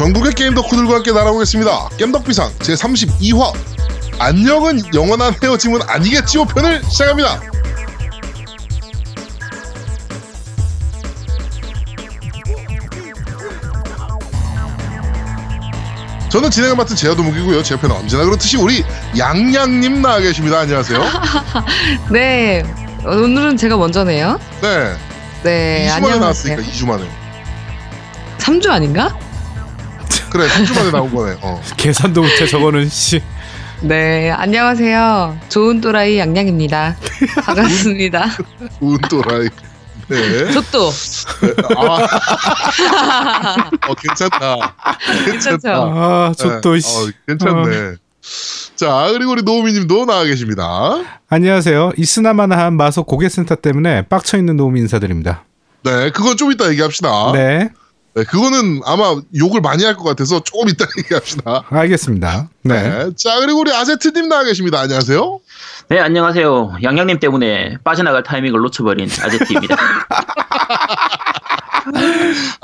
전국의 게임 덕후들과 함께 날아오겠습니다. 겜덕비상 제32화 안녕은 영원한 헤어짐은 아니겠지요 편을 시작합니다. 저는 진행을 맡은 제아도목이고요. 제 옆에는 언제나 그렇듯이 우리 양양님 나와 계십니다. 안녕하세요. 네, 오늘은 제가 먼저네요. 네. 네, 2주 만에 안녕하세요. 나왔으니까 2주 만에. 3주 아닌가? 그래 3주 만에 나온 거네. 어. 계산도 못해 저거는 씨. 네, 안녕하세요. 좋은 또라이 양양입니다. 반갑습니다. 좋은 또라이. 네. 저또 아. 어, 괜찮다. 괜찮죠? 아, 저또 네. 씨. 어, 괜찮네. 자, 그리고 우리 노우미님도 나와 계십니다. 안녕하세요. 이스나마나한 마소 고객센터 때문에 빡쳐 있는 노미 인사드립니다. 네, 그건 좀 이따 얘기합시다. 네. 네, 그거는 아마 욕을 많이 할 것 같아서 조금 이따 얘기합시다. 알겠습니다. 네. 네. 자, 그리고 우리 아제트님 나와 계십니다. 안녕하세요. 네, 안녕하세요. 양양님 때문에 빠져나갈 타이밍을 놓쳐버린 아제트입니다.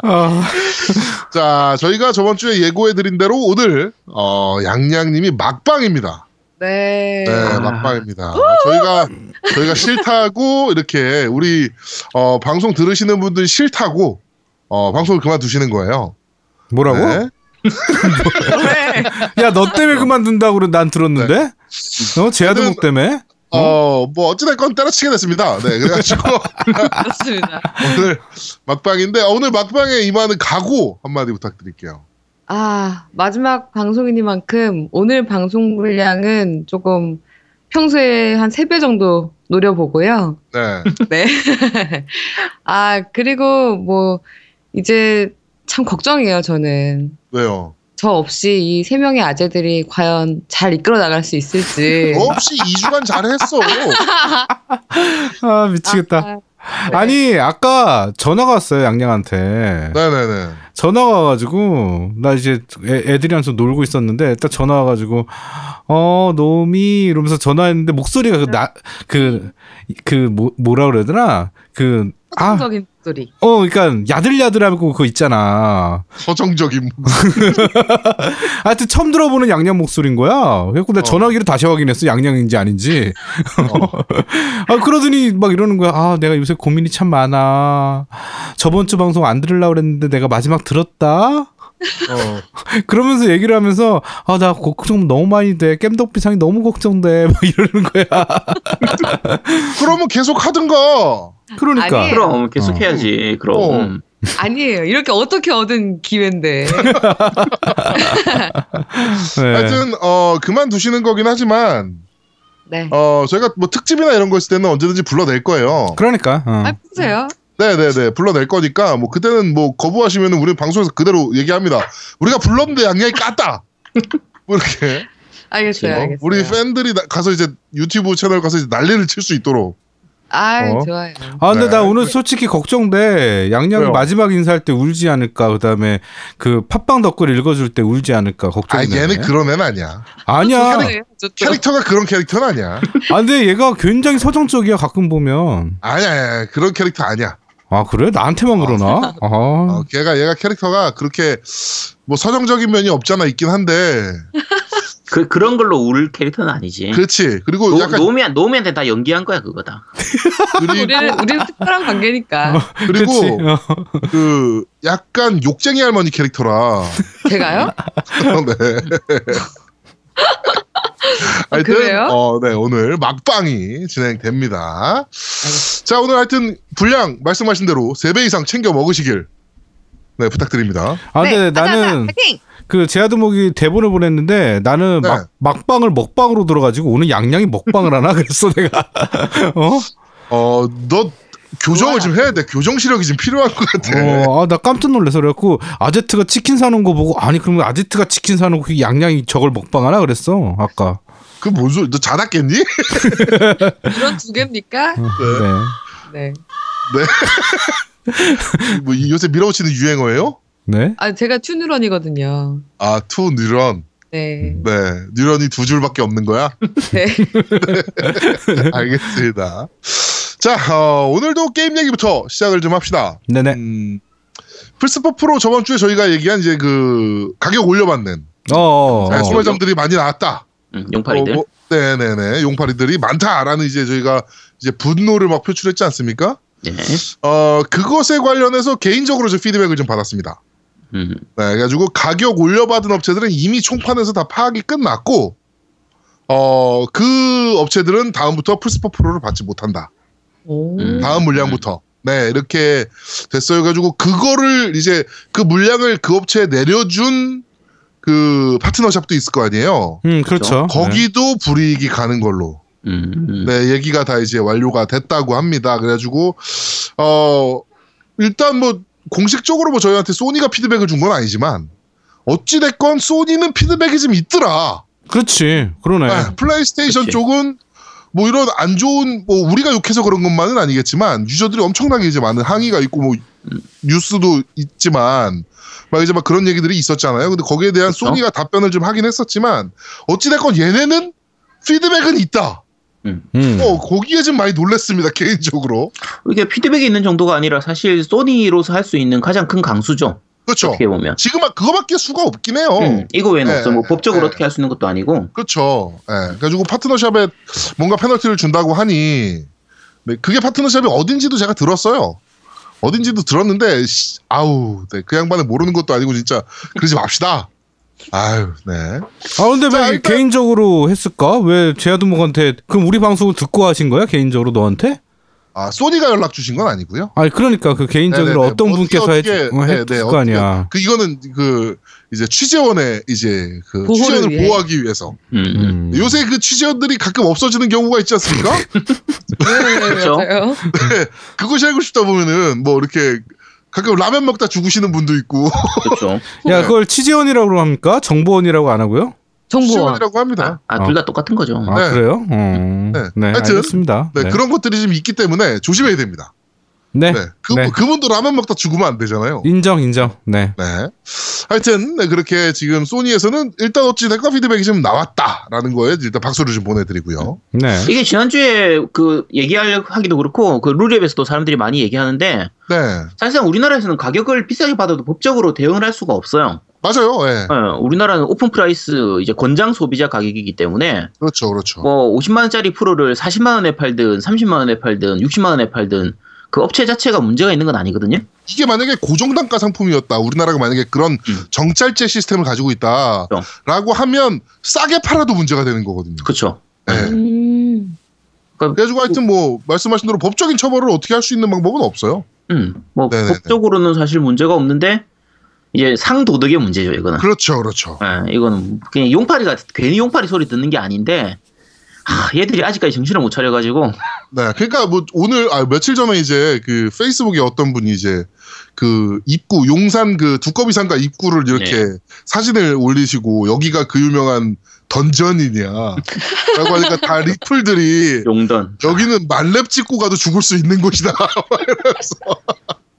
아, 자, 저희가 저번 주에 예고해드린 대로 오늘, 어, 양양님이 막방입니다. 네. 네, 아. 막방입니다. 저희가 저희가 싫다고 이렇게 우리 어, 방송 들으시는 분들이 싫다고 어, 방송을 그만두시는 거예요. 뭐라고? 네. 왜? 야, 너 때문에 그만둔다고 그래 난 들었는데? 어, 제아드목 때문에? 어, 뭐 어찌됐건 때려치게 됐습니다. 네, 그래가지고 맞습니다. 오늘 막방인데 어, 오늘 막방에 임하는 각오 한마디 부탁드릴게요. 아, 마지막 방송이니만큼 오늘 방송 분량은 조금 평소에 한 3배 정도 노려보고요. 네, 네. 아, 그리고 뭐, 이제 참 걱정이에요, 저는. 왜요? 저 없이 이 세 명의 아재들이 과연 잘 이끌어 나갈 수 있을지. 너 없이 2주간 잘했어. 아, 미치겠다. 아, 네. 아니, 아까 전화가 왔어요, 양양한테. 네네네. 전화가 와가지고, 나 이제 애, 애들이랑 좀 놀고 있었는데, 딱 전화 와가지고, 어, 노미, 이러면서 전화했는데, 목소리가 그, 나, 그, 그, 뭐, 뭐라 그래야 되나? 그, 아, 서정적인 소리. 어, 그러니까 야들야들하고 그거 있잖아. 서정적인 하여튼 처음 들어보는 양양 목소리인 거야. 그래갖고 나 어. 전화기를 다시 확인했어. 양양인지 아닌지. 아, 그러더니 막 이러는 거야. 아, 내가 요새 고민이 참 많아. 저번 주 방송 안 들으려고 그랬는데 내가 마지막 들었다? 어. 그러면서 얘기를 하면서 아, 나 걱정 너무 많이 돼. 깸덕비상이 너무 걱정돼. 막 이러는 거야. 그러면 계속 하든가. 그러니까. 아니에요. 그럼 계속 해야지. 그럼. 어. 음. 아니에요. 이렇게 어떻게 얻은 기회인데. 네. 하여튼 어 그만두시는 거긴 하지만 네. 어 저희가 뭐 특집이나 이런 거 있을 때는 언제든지 불러낼 거예요. 그러니까. 어. 아, 보세요. 네 네네 불러낼 거니까 뭐 그때는 뭐 거부하시면 우리는 방송에서 그대로 얘기합니다. 우리가 불렀는데 양양이 깠다. 뭐 이렇게 알겠어요. 어? 알겠어요. 우리 팬들이 나- 가서 이제 유튜브 채널 가서 이제 난리를 칠 수 있도록 아, 어? 좋아요. 아, 근데 네. 나 오늘 솔직히 걱정돼. 양양 왜요? 마지막 인사할 때 울지 않을까. 그 다음에 그 팟빵 댓글 읽어줄 때 울지 않을까. 아 걱정이 되네. 얘는 그런 애는 아니야. 아니야. 저도. 캐릭 터가 그런 캐릭터는 아니야. 아, 근데 얘가 굉장히 서정적이야. 가끔 보면. 아니야, 아니야 그런 캐릭터 아니야. 아, 그래? 나한테만 그러나? 아. 어, 걔가 얘가 캐릭터가 그렇게 뭐 서정적인 면이 없잖아 있긴 한데 그, 그런 걸로 울 캐릭터는 아니지. 그렇지. 그리고 노, 약간 노미한, 노미한테 다 연기한 거야, 그거다. 그리고 우리는, 우리는 특별한 관계니까. 그리고 그치? 어. 그 약간 욕쟁이 할머니 캐릭터라. 제가요? 네. 하여튼 그래요? 어, 네 오늘 막방이 진행됩니다. 자 오늘 하여튼 분량 말씀하신 대로 3배 이상 챙겨 먹으시길 네 부탁드립니다. 아, 근데 네, 하자, 하자. 나는 파이팅! 그 제아드목이 대본을 보냈는데 나는 네. 막, 막방을 먹방으로 들어가지고 오늘 양양이 먹방을 하나? 그랬어, 내가. 어? 어 너 교정을. 좀 해야 돼. 교정 시력이 좀 필요한 것 같아. 어, 아, 나 깜짝 놀라서 그래갖고 아제트가 치킨 사는 거 보고 아니 그러면 아제트가 치킨 사는 거 양양이 저걸 먹방하나 그랬어 아까. 그 뭔 소리? 너 자다 깼니? 이런 두 개입니까? 어, 네. 네. 뭐 이- 요새 밀어붙이는 유행어예요? 네. 아, 제가 two 뉴런이거든요. 아, two 뉴런. 네. 네, 뉴런이 두 줄밖에 없는 거야. 네. 알겠습니다. 자, 어, 오늘도 게임 얘기부터 시작을 좀 합시다. 네네. 음, 플스4 프로 저번 주에 저희가 얘기한 이제 그 가격 올려받는 어, 어, 네, 어. 소매점들이 많이 나왔다. 음, 용팔이들. 어, 뭐, 네네네 용팔이들이 많다라는 이제 저희가 이제 분노를 막 표출했지 않습니까? 네. 어 그것에 관련해서 개인적으로 저 피드백을 좀 받았습니다. 음. 네, 그래가지고 가격 올려받은 업체들은 이미 총판에서 다 파악이 끝났고 어 그 업체들은 다음부터 플스4 프로를 받지 못한다. 오. 음. 다음 물량부터. 네, 이렇게 됐어요. 가지고 그거를 이제 그 물량을 그 업체에 내려준 그 파트너샵도 있을 거 아니에요. 음, 그렇죠. 거기도 불이익이 가는 걸로. 음. 음. 네, 얘기가 다 이제 완료가 됐다고 합니다. 그래가지고 어 일단 뭐 공식적으로 뭐 저희한테 소니가 피드백을 준 건 아니지만 어찌 됐건 소니는 피드백이 좀 있더라. 네. 그렇지. 그러네. 네, 플레이스테이션 그치. 쪽은 뭐 이런 안 좋은 뭐 우리가 욕해서 그런 것만은 아니겠지만 유저들이 엄청나게 이제 많은 항의가 있고 뭐 뉴스도 있지만 막 이제 막 그런 얘기들이 있었잖아요. 근데 거기에 대한 그쵸. 소니가 답변을 좀 하긴 했었지만 어찌 됐건 얘네는 피드백은 있다. 음. 어 거기에 좀 많이 놀랬습니다 개인적으로. 이게 피드백이 있는 정도가 아니라 사실 소니로서 할 수 있는 가장 큰 강수죠. 그렇죠. 어떻게 보면. 지금 그거밖에 수가 없긴 해요. 음, 이거 외에는 네, 없어. 뭐 법적으로 네. 어떻게 할 수 있는 것도 아니고. 그렇죠. 예. 그래가지고 파트너샵에 뭔가 페널티를 준다고 하니 네, 그게 파트너샵이 어딘지도 제가 들었어요. 어딘지도 들었는데 씨, 아우 네, 그 양반을 모르는 것도 아니고 진짜 그러지 맙시다. 아유 네. 아 근데 자, 왜 일단- 개인적으로 했을까? 왜 제아두목한테 그럼 우리 방송을 듣고 하신 거야 개인적으로 너한테? 아 소니가 연락 주신 건 아니고요. 아니 그러니까 그 개인적으로 네네네. 어떤 뭐 분께서 어떻게, 해, 어, 네, 했을 네, 거 어떻게- 아니야. 그 이거는 그 이제 취재원의 이제 그 취재원을 위해. 보호하기 위해서 음, 음. 음. 요새 그 취재원들이 가끔 없어지는 경우가 있지 않습니까? 네, 그렇죠. 맞아요. 그것이 알고 싶다 보면은 뭐 이렇게 가끔 라면 먹다 죽으시는 분도 있고 그렇죠. 야 그걸 취재원이라고 합니까? 정보원이라고 안 하고요? 정보원. 취재원이라고 합니다. 아, 둘다 똑같은 거죠. 아 네. 그래요? 어. 네. 네, 하여튼, 알겠습니다. 네, 그런 것들이 좀 있기 때문에 조심해야 됩니다. 네. 네. 그, 네. 그분도 라면 먹다 죽으면 안 되잖아요. 인정 인정. 네. 네. 하여튼, 네, 그렇게 지금 소니에서는 일단 어찌됐건 피드백이 좀 나왔다라는 거에 일단 박수를 좀 보내드리고요. 네. 이게 지난주에 그 얘기할 하기도 그렇고 그 루리웹에서도 사람들이 많이 얘기하는데 네. 사실상 우리나라에서는 가격을 비싸게 받아도 법적으로 대응을 할 수가 없어요. 맞아요. 예. 어, 우리나라는 open price 이제 권장 소비자 가격이기 때문에 그렇죠. 그렇죠. 뭐 50만 원짜리 프로를 40만 원에 팔든 30만 원에 팔든 60만 원에 팔든 그 업체 자체가 문제가 있는 건 아니거든요. 이게 만약에 고정단가 상품이었다. 우리나라가 만약에 그런 음. 정찰제 시스템을 가지고 있다라고 그렇죠. 하면 싸게 팔아도 문제가 되는 거거든요. 그렇죠. 네. 음. 그래가지고 하여튼 뭐 말씀하신 대로 법적인 처벌을 어떻게 할 수 있는 방법은 없어요. 음, 뭐 네네네. 법적으로는 사실 문제가 없는데 이제 상도덕의 문제죠, 이거는. 그렇죠. 그렇죠. 예, 이거는 그냥 용팔이가 괜히 용팔이 소리 듣는 게 아닌데 하, 얘들이 아직까지 정신을 못 차려가지고 네, 그러니까 뭐 오늘 아 며칠 전에 이제 그 페이스북에 어떤 분이 이제 그 입구 용산 그 두꺼비 상가 입구를 이렇게 네. 사진을 올리시고 여기가 그 유명한 던전이냐라고 하니까 다 리플들이 용던. 여기는 만렙 찍고 가도 죽을 수 있는 곳이다.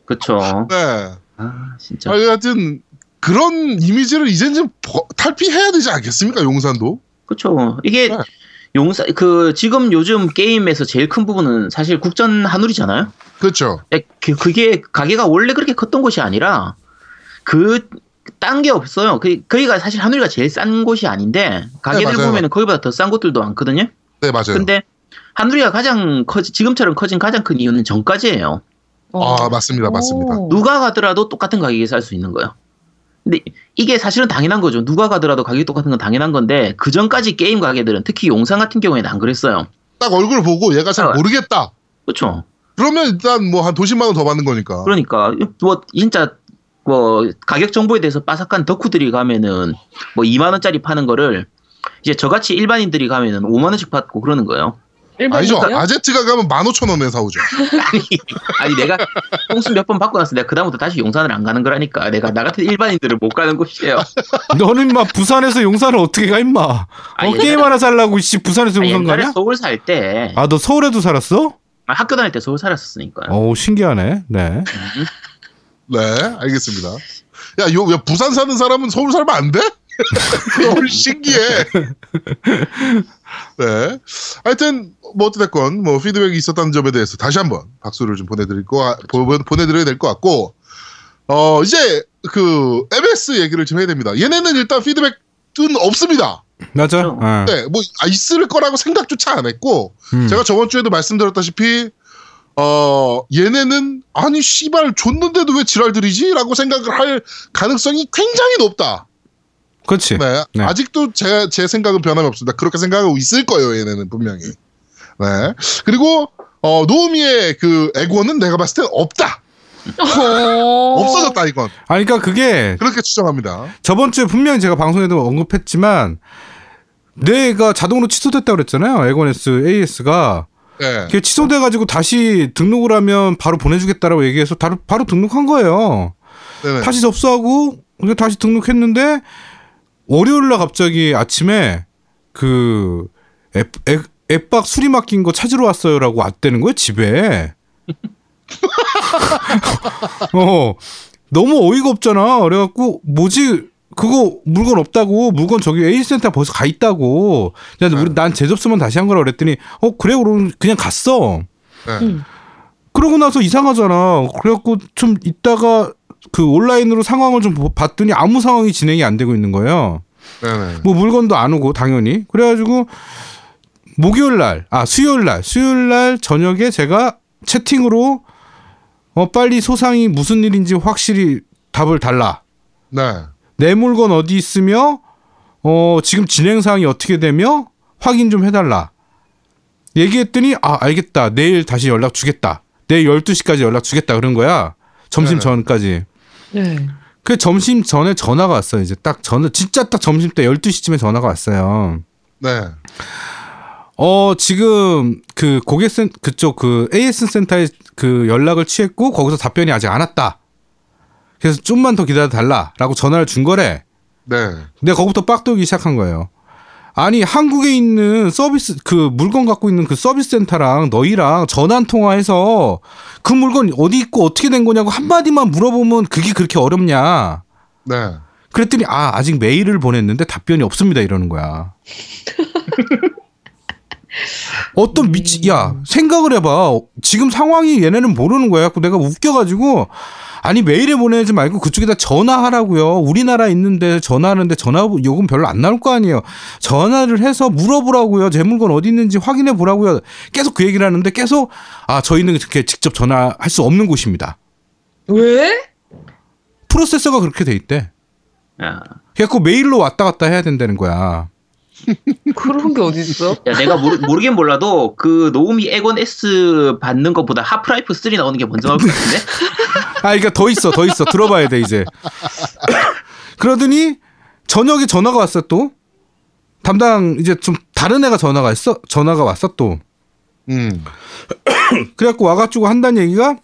그쵸. 네, 아 진짜. 아, 하여튼 그런 이미지를 이젠 좀 버- 탈피해야 되지 않겠습니까 용산도? 그쵸. 이게 네. 용사 그 지금 요즘 게임에서 제일 큰 부분은 사실 국전 한울이잖아요. 그렇죠. 예, 그, 그게 가게가 원래 그렇게 컸던 곳이 아니라 그 딴 게 없어요. 그 거기가 사실 한울이가 제일 싼 곳이 아닌데 가게들 네. 보면은 거기보다 더 싼 곳들도 많거든요. 네 맞아요. 근데 한울이가 가장 커지, 지금처럼 커진 가장 큰 이유는 전까지예요. 어. 아 맞습니다, 맞습니다. 오. 누가 가더라도 똑같은 가격에 살 수 있는 거예요. 근데 이게 사실은 당연한 거죠. 누가 가더라도 가격이 똑같은 건 당연한 건데 그 전까지 게임 가게들은 특히 용산 같은 경우에는 안 그랬어요. 딱 얼굴 보고 얘가 잘 아. 모르겠다. 그렇죠. 그러면 일단 뭐 한 도십만 원 더 받는 거니까. 그러니까 뭐 진짜 뭐 가격 정보에 대해서 빠삭한 덕후들이 가면은 뭐 2만 원짜리 파는 거를 이제 저같이 일반인들이 가면은 5만 원씩 받고 그러는 거예요. 아니죠. 아제트가 가면 15,000원에 사오죠. 아니, 아니 내가 홍수 몇번 받고 나서 내가 그다음부터 다시 용산을 안 가는 거라니까. 내가 나 같은 일반인들을 못 가는 곳이에요. 너는 막 부산에서 용산을 어떻게 가 임마? 어, 아니, 게임 하나 살라고 씨 부산에서 용산 가냐? 서울 살 때 아 너 서울에도 살았어? 학교 다닐 때 서울 살았었으니까요. 오 신기하네. 네. 네, 알겠습니다. 야, 요, 야, 부산 사는 사람은 서울 살면 안 돼? 너무 신기해. 네. 하여튼, 뭐, 어찌됐건, 뭐, 피드백이 있었다는 점에 대해서 다시 한번 박수를 좀 보내드릴 거, 보, 보내드려야 될 것 같고, 어 이제 그 MS 얘기를 좀 해야 됩니다. 얘네는 일단 피드백은 없습니다. 맞아. 그렇죠. 어. 네, 뭐 아, 있을 거라고 생각조차 안 했고 음. 제가 저번 주에도 말씀드렸다시피 어 얘네는 아니 씨발 줬는데도 왜 지랄들이지라고 생각을 할 가능성이 굉장히 높다. 그렇지. 네, 네. 아직도 제 제 생각은 변함이 없습니다. 그렇게 생각하고 있을 거예요. 얘네는 분명히. 네. 그리고 어 노미의 그 에고는 내가 봤을 땐 없다. 어. 없어졌다 이건. 아니 그러니까 그게 그렇게 추정합니다. 저번 주에 분명히 제가 방송에도 언급했지만 내가 자동으로 취소됐다고 그랬잖아요. S, AS가 네. 그게 취소돼가지고 다시 등록을 하면 바로 보내주겠다라고 얘기해서 바로, 바로 등록한 거예요. 네네. 다시 접수하고 다시 등록했는데 월요일 날 갑자기 아침에 그 앱, 앱, 앱박 수리 맡긴 거 찾으러 왔어요라고 왔다는 거예요 집에. 어 너무 어이가 없잖아. 그래갖고 뭐지 그거 물건 없다고 물건 저기 A 센터 벌써 가 있다고. 야, 우리 난 재접수만 다시 한 거라 그랬더니 어 그래 그럼 그냥 갔어. 네. 음. 그러고 나서 이상하잖아. 그래갖고 좀 이따가 그 온라인으로 상황을 좀 보- 봤더니 아무 상황이 진행이 안 되고 있는 거예요. 네네. 뭐 물건도 안 오고 당연히. 그래가지고 목요일 날, 아 수요일 날, 수요일 날 저녁에 제가 채팅으로 어 빨리 소상이 무슨 일인지 확실히 답을 달라. 네. 내 물건 어디 있으며 어 지금 진행 사항이 어떻게 되며 확인 좀 해달라. 얘기했더니 아 알겠다. 내일 다시 연락 주겠다. 내일 12시까지 연락 주겠다 그런 거야. 점심 네네. 전까지. 네. 그 점심 전에 전화가 왔어요. 이제 딱 저는 진짜 딱 점심 때 12시쯤에 전화가 왔어요. 네. 어 지금 그 고객센 그쪽 그 AS 센터에 그 연락을 취했고 거기서 답변이 아직 안 왔다. 그래서 좀만 더 기다려 달라라고 전화를 준 거래. 네. 내가 거기부터 빡돌기 시작한 거예요. 아니 한국에 있는 서비스 그 물건 갖고 있는 그 서비스 센터랑 너희랑 전화 한 통화해서 그 물건 어디 있고 어떻게 된 거냐고 한 마디만 물어보면 그게 그렇게 어렵냐. 네. 그랬더니 아 아직 메일을 보냈는데 답변이 없습니다 이러는 거야. 어떤 미치 야 생각을 해봐 지금 상황이 얘네는 모르는 거야. 그 내가 웃겨가지고 아니 메일에 보내지 말고 그쪽에다 전화하라고요. 우리나라 있는데 전화하는데 전화 요금 별로 안 나올 거 아니에요. 전화를 해서 물어보라고요. 제 물건 어디 있는지 확인해 보라고요. 계속 그 얘기를 하는데 계속 아 저희는 그렇게 직접 전화할 수 없는 곳입니다. 왜? 프로세서가 그렇게 돼 있대. 야, 그래갖고 메일로 왔다 갔다 해야 된다는 거야. 그런 게 어딨어? 야, 내가 모르, 모르긴 몰라도 그 노우미 에곤 S 받는 것보다 하프라이프 3 나오는 게 먼저 나올 것 같은데? 아, 그러니까 더 있어, 더 있어. 들어봐야 돼 이제. 그러더니 저녁에 전화가 왔어 또. 담당 이제 좀 다른 애가 전화가 있어. 전화가 왔어 또. 음. 그래갖고 와가지고 한다는 얘기가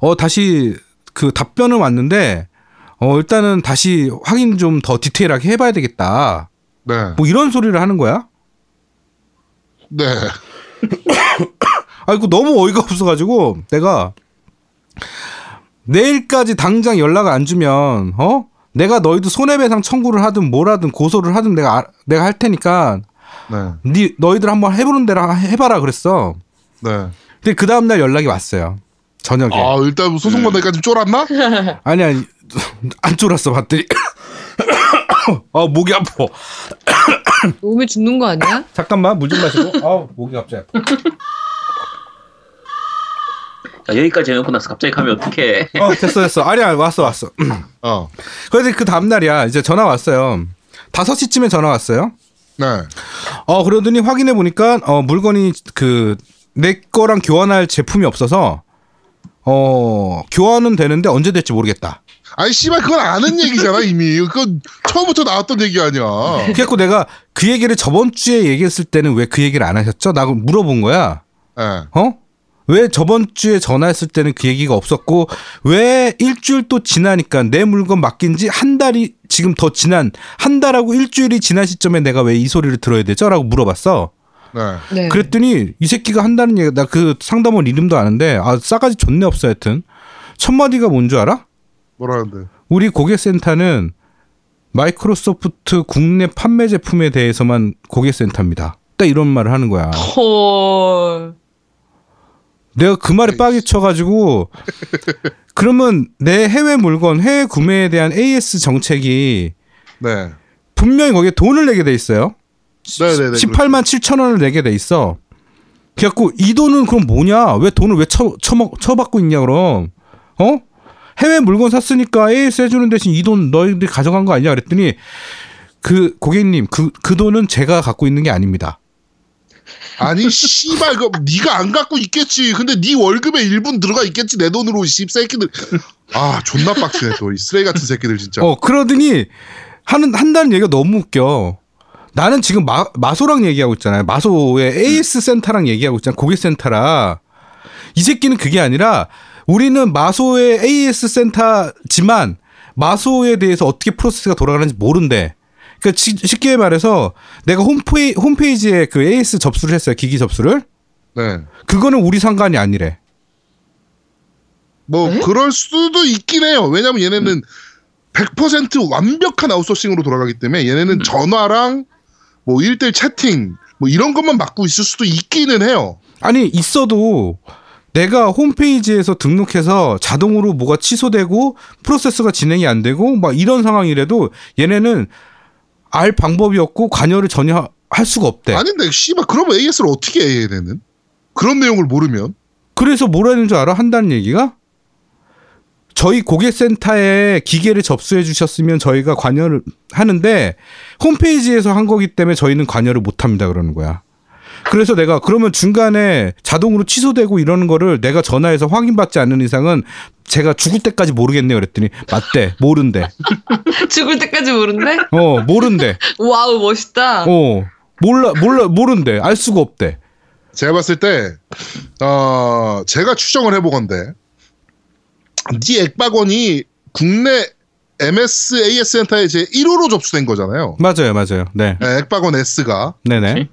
어 다시 그 답변은 왔는데 어 일단은 다시 확인 좀 더 디테일하게 해봐야 되겠다. 네. 뭐 이런 소리를 하는 거야. 네. 아이고 너무 어이가 없어가지고 내가 내일까지 당장 연락을 안 주면 어 내가 너희도 손해배상 청구를 하든 뭘 하든 고소를 하든 내가 알- 내가 할 테니까 네. 니 너희들 한번 해보는 대로 해봐라 그랬어. 네. 근데 그 다음 날 연락이 왔어요. 저녁에. 아, 일단 소송 받기까지 쫄았나? 아니 아니 안 쫄았어 봤더니 아 목이 아파. 몸이 죽는 거 아니야? 잠깐만 물 좀 마시고. 아 목이 갑자기 아파. 자, 여기까지 해놓고 나서 갑자기 가면 어떡해. 어 됐어 됐어. 아니야 왔어 왔어. 어. 그래서 그 다음 날이야 이제 전화 왔어요. 5시쯤에 전화 왔어요. 네. 어 그러더니 확인해 보니까 어 물건이 그 내 거랑 교환할 제품이 없어서 어 교환은 되는데 언제 될지 모르겠다. 아니, 씨발, 그건 아는 얘기잖아, 이미. 그건 처음부터 나왔던 얘기 아니야. 그래갖고 내가 그 얘기를 저번 주에 얘기했을 때는 왜 그 얘기를 안 하셨죠? 나 물어본 거야. 네. 어? 왜 저번 주에 전화했을 때는 그 얘기가 없었고 왜 일주일 또 지나니까 내 물건 맡긴 지 한 달이 지금 더 지난 한 달하고 일주일이 지난 시점에 내가 왜 이 소리를 들어야 되죠? 라고 물어봤어. 네. 네. 그랬더니 이 새끼가 한다는 얘기 나 그 상담원 이름도 아는데 아 싸가지 존내 없어 하여튼 첫 마디가 뭔 줄 알아? 뭐라는데? 우리 고객센터는 마이크로소프트 국내 판매 제품에 대해서만 고객센터입니다. 딱 이런 말을 하는 거야. 헐. 내가 그 말에 빡이 쳐가지고 그러면 내 해외 물건, 해외 구매에 대한 AS 정책이 네. 분명히 거기에 돈을 내게 돼 있어요. 네네네. 18만 7천 원을 내게 돼 있어. 그래갖고 이 돈은 그럼 뭐냐? 왜 돈을 왜 쳐, 쳐먹, 쳐받고 있냐 그럼? 어? 해외 물건 샀으니까 AS 해주는 대신 이 돈 너희들이 가져간 거 아니냐 그랬더니 그 고객님 그, 그 돈은 제가 갖고 있는 게 아닙니다. 아니 씨발 그 네가 안 갖고 있겠지. 근데 네 월급의 일분 들어가 있겠지 내 돈으로 씹새끼들. 아 존나 빡치네 또 이 쓰레기 같은 새끼들 진짜. 어 그러더니 하는 한다는 얘기가 너무 웃겨. 나는 지금 마, 마소랑 얘기하고 있잖아요. 마소의 AS 센터랑 얘기하고 있잖아. 고객 센터라. 이 새끼는 그게 아니라 우리는 마소의 AS 센터지만 마소에 대해서 어떻게 프로세스가 돌아가는지 모른대. 그러니까 시- 쉽게 말해서 내가 홈페이, 홈페이지에 그 AS 접수를 했어요. 기기 접수를. 네. 그거는 우리 상관이 아니래. 뭐 에? 그럴 수도 있긴 해요. 왜냐면 얘네는 100% 완벽한 아웃소싱으로 돌아가기 때문에 얘네는 전화랑 뭐 1대1 채팅 뭐 이런 것만 맡고 있을 수도 있기는 해요. 아니 있어도 내가 홈페이지에서 등록해서 자동으로 뭐가 취소되고 프로세스가 진행이 안 되고 막 이런 상황이라도 얘네는 알 방법이 없고 관여를 전혀 하- 할 수가 없대. 아닌데 씨발 그러면 AS를 어떻게 해 얘네는? 그런 내용을 모르면 그래서 뭐라 하는 줄 알아? 한다는 얘기가 저희 고객센터에 기계를 접수해 주셨으면 저희가 관여를 하는데 홈페이지에서 한 거기 때문에 저희는 관여를 못 합니다 그러는 거야. 그래서 내가 그러면 중간에 자동으로 취소되고 이러는 거를 내가 전화해서 확인받지 않는 이상은 제가 죽을 때까지 모르겠네요. 그랬더니 맞대. 모른대. 죽을 때까지 모른대? 어 모른대. 와우 멋있다. 어 몰라 몰라 모른대. 알 수가 없대. 제가 봤을 때 어, 제가 추정을 해보건데 네 액박원이 국내 MS AS 센터에 제 1호로 접수된 거잖아요. 맞아요 맞아요. 네. 예, 액박원 S가. 네네. 그치? 예,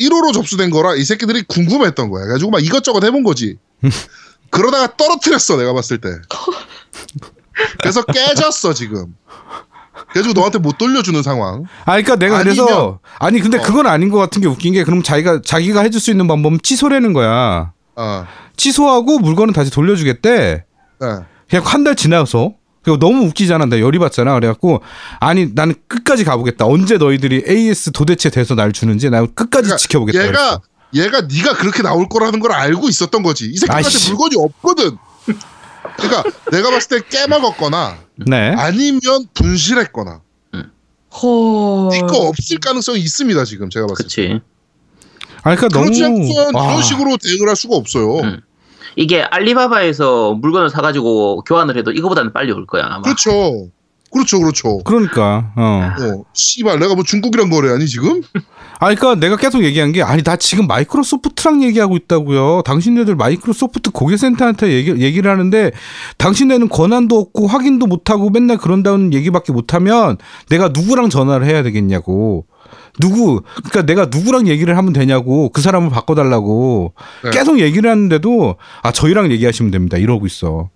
1호로 접수된 거라 이 새끼들이 궁금했던 거야. 그래가지고 막 이것저것 해본 거지. 그러다가 떨어뜨렸어 내가 봤을 때. 그래서 깨졌어 지금. 그래가지고 너한테 못 돌려주는 상황. 아, 그러니까 내가 그래서 아니면- 아니 근데 어. 그건 아닌 것 같은 게 웃긴 게 그럼 자기가 자기가 해줄 수 있는 방법은 취소라는 거야. 어, 취소하고 물건은 다시 돌려주겠대. 예. 그냥 한 달 지나서 그리고 너무 웃기잖아. 나 열이 받잖아. 그래갖고 아니 나는 끝까지 가보겠다. 언제 너희들이 AS 도대체 돼서 날 주는지 나 끝까지 그러니까 지켜보겠다. 얘가 얘가 네가 그렇게 나올 거라는 걸 알고 있었던 거지. 이 새끼한테 아이씨. 물건이 없거든. 그러니까 내가 봤을 때 깨먹었거나 그랬어. 네. 아니면 분실했거나 헐. 이거 없을 가능성이 있습니다 지금 제가 봤을 때. 그치. 아 그러니까 너무 그렇지 않고선 와. 이런 식으로 대응을 할 수가 없어요. 음. 이게 알리바바에서 물건을 사가지고 교환을 해도 이거보다는 빨리 올 거야 아마. 그렇죠. 그렇죠, 그렇죠. 그러니까 어. 어, 씨발, 내가 뭐 중국이랑 거래하니 지금? 아 그러니까 내가 계속 얘기한 게 아니 나 지금 마이크로소프트랑 얘기하고 있다고요. 당신네들 마이크로소프트 고객센터한테 얘기, 얘기를 하는데 당신네는 권한도 없고 확인도 못하고 맨날 그런다는 얘기밖에 못하면 내가 누구랑 전화를 해야 되겠냐고. 누구 그러니까 내가 누구랑 얘기를 하면 되냐고 그 사람을 바꿔달라고 네. 계속 얘기를 하는데도 아 저희랑 얘기하시면 됩니다 이러고 있어.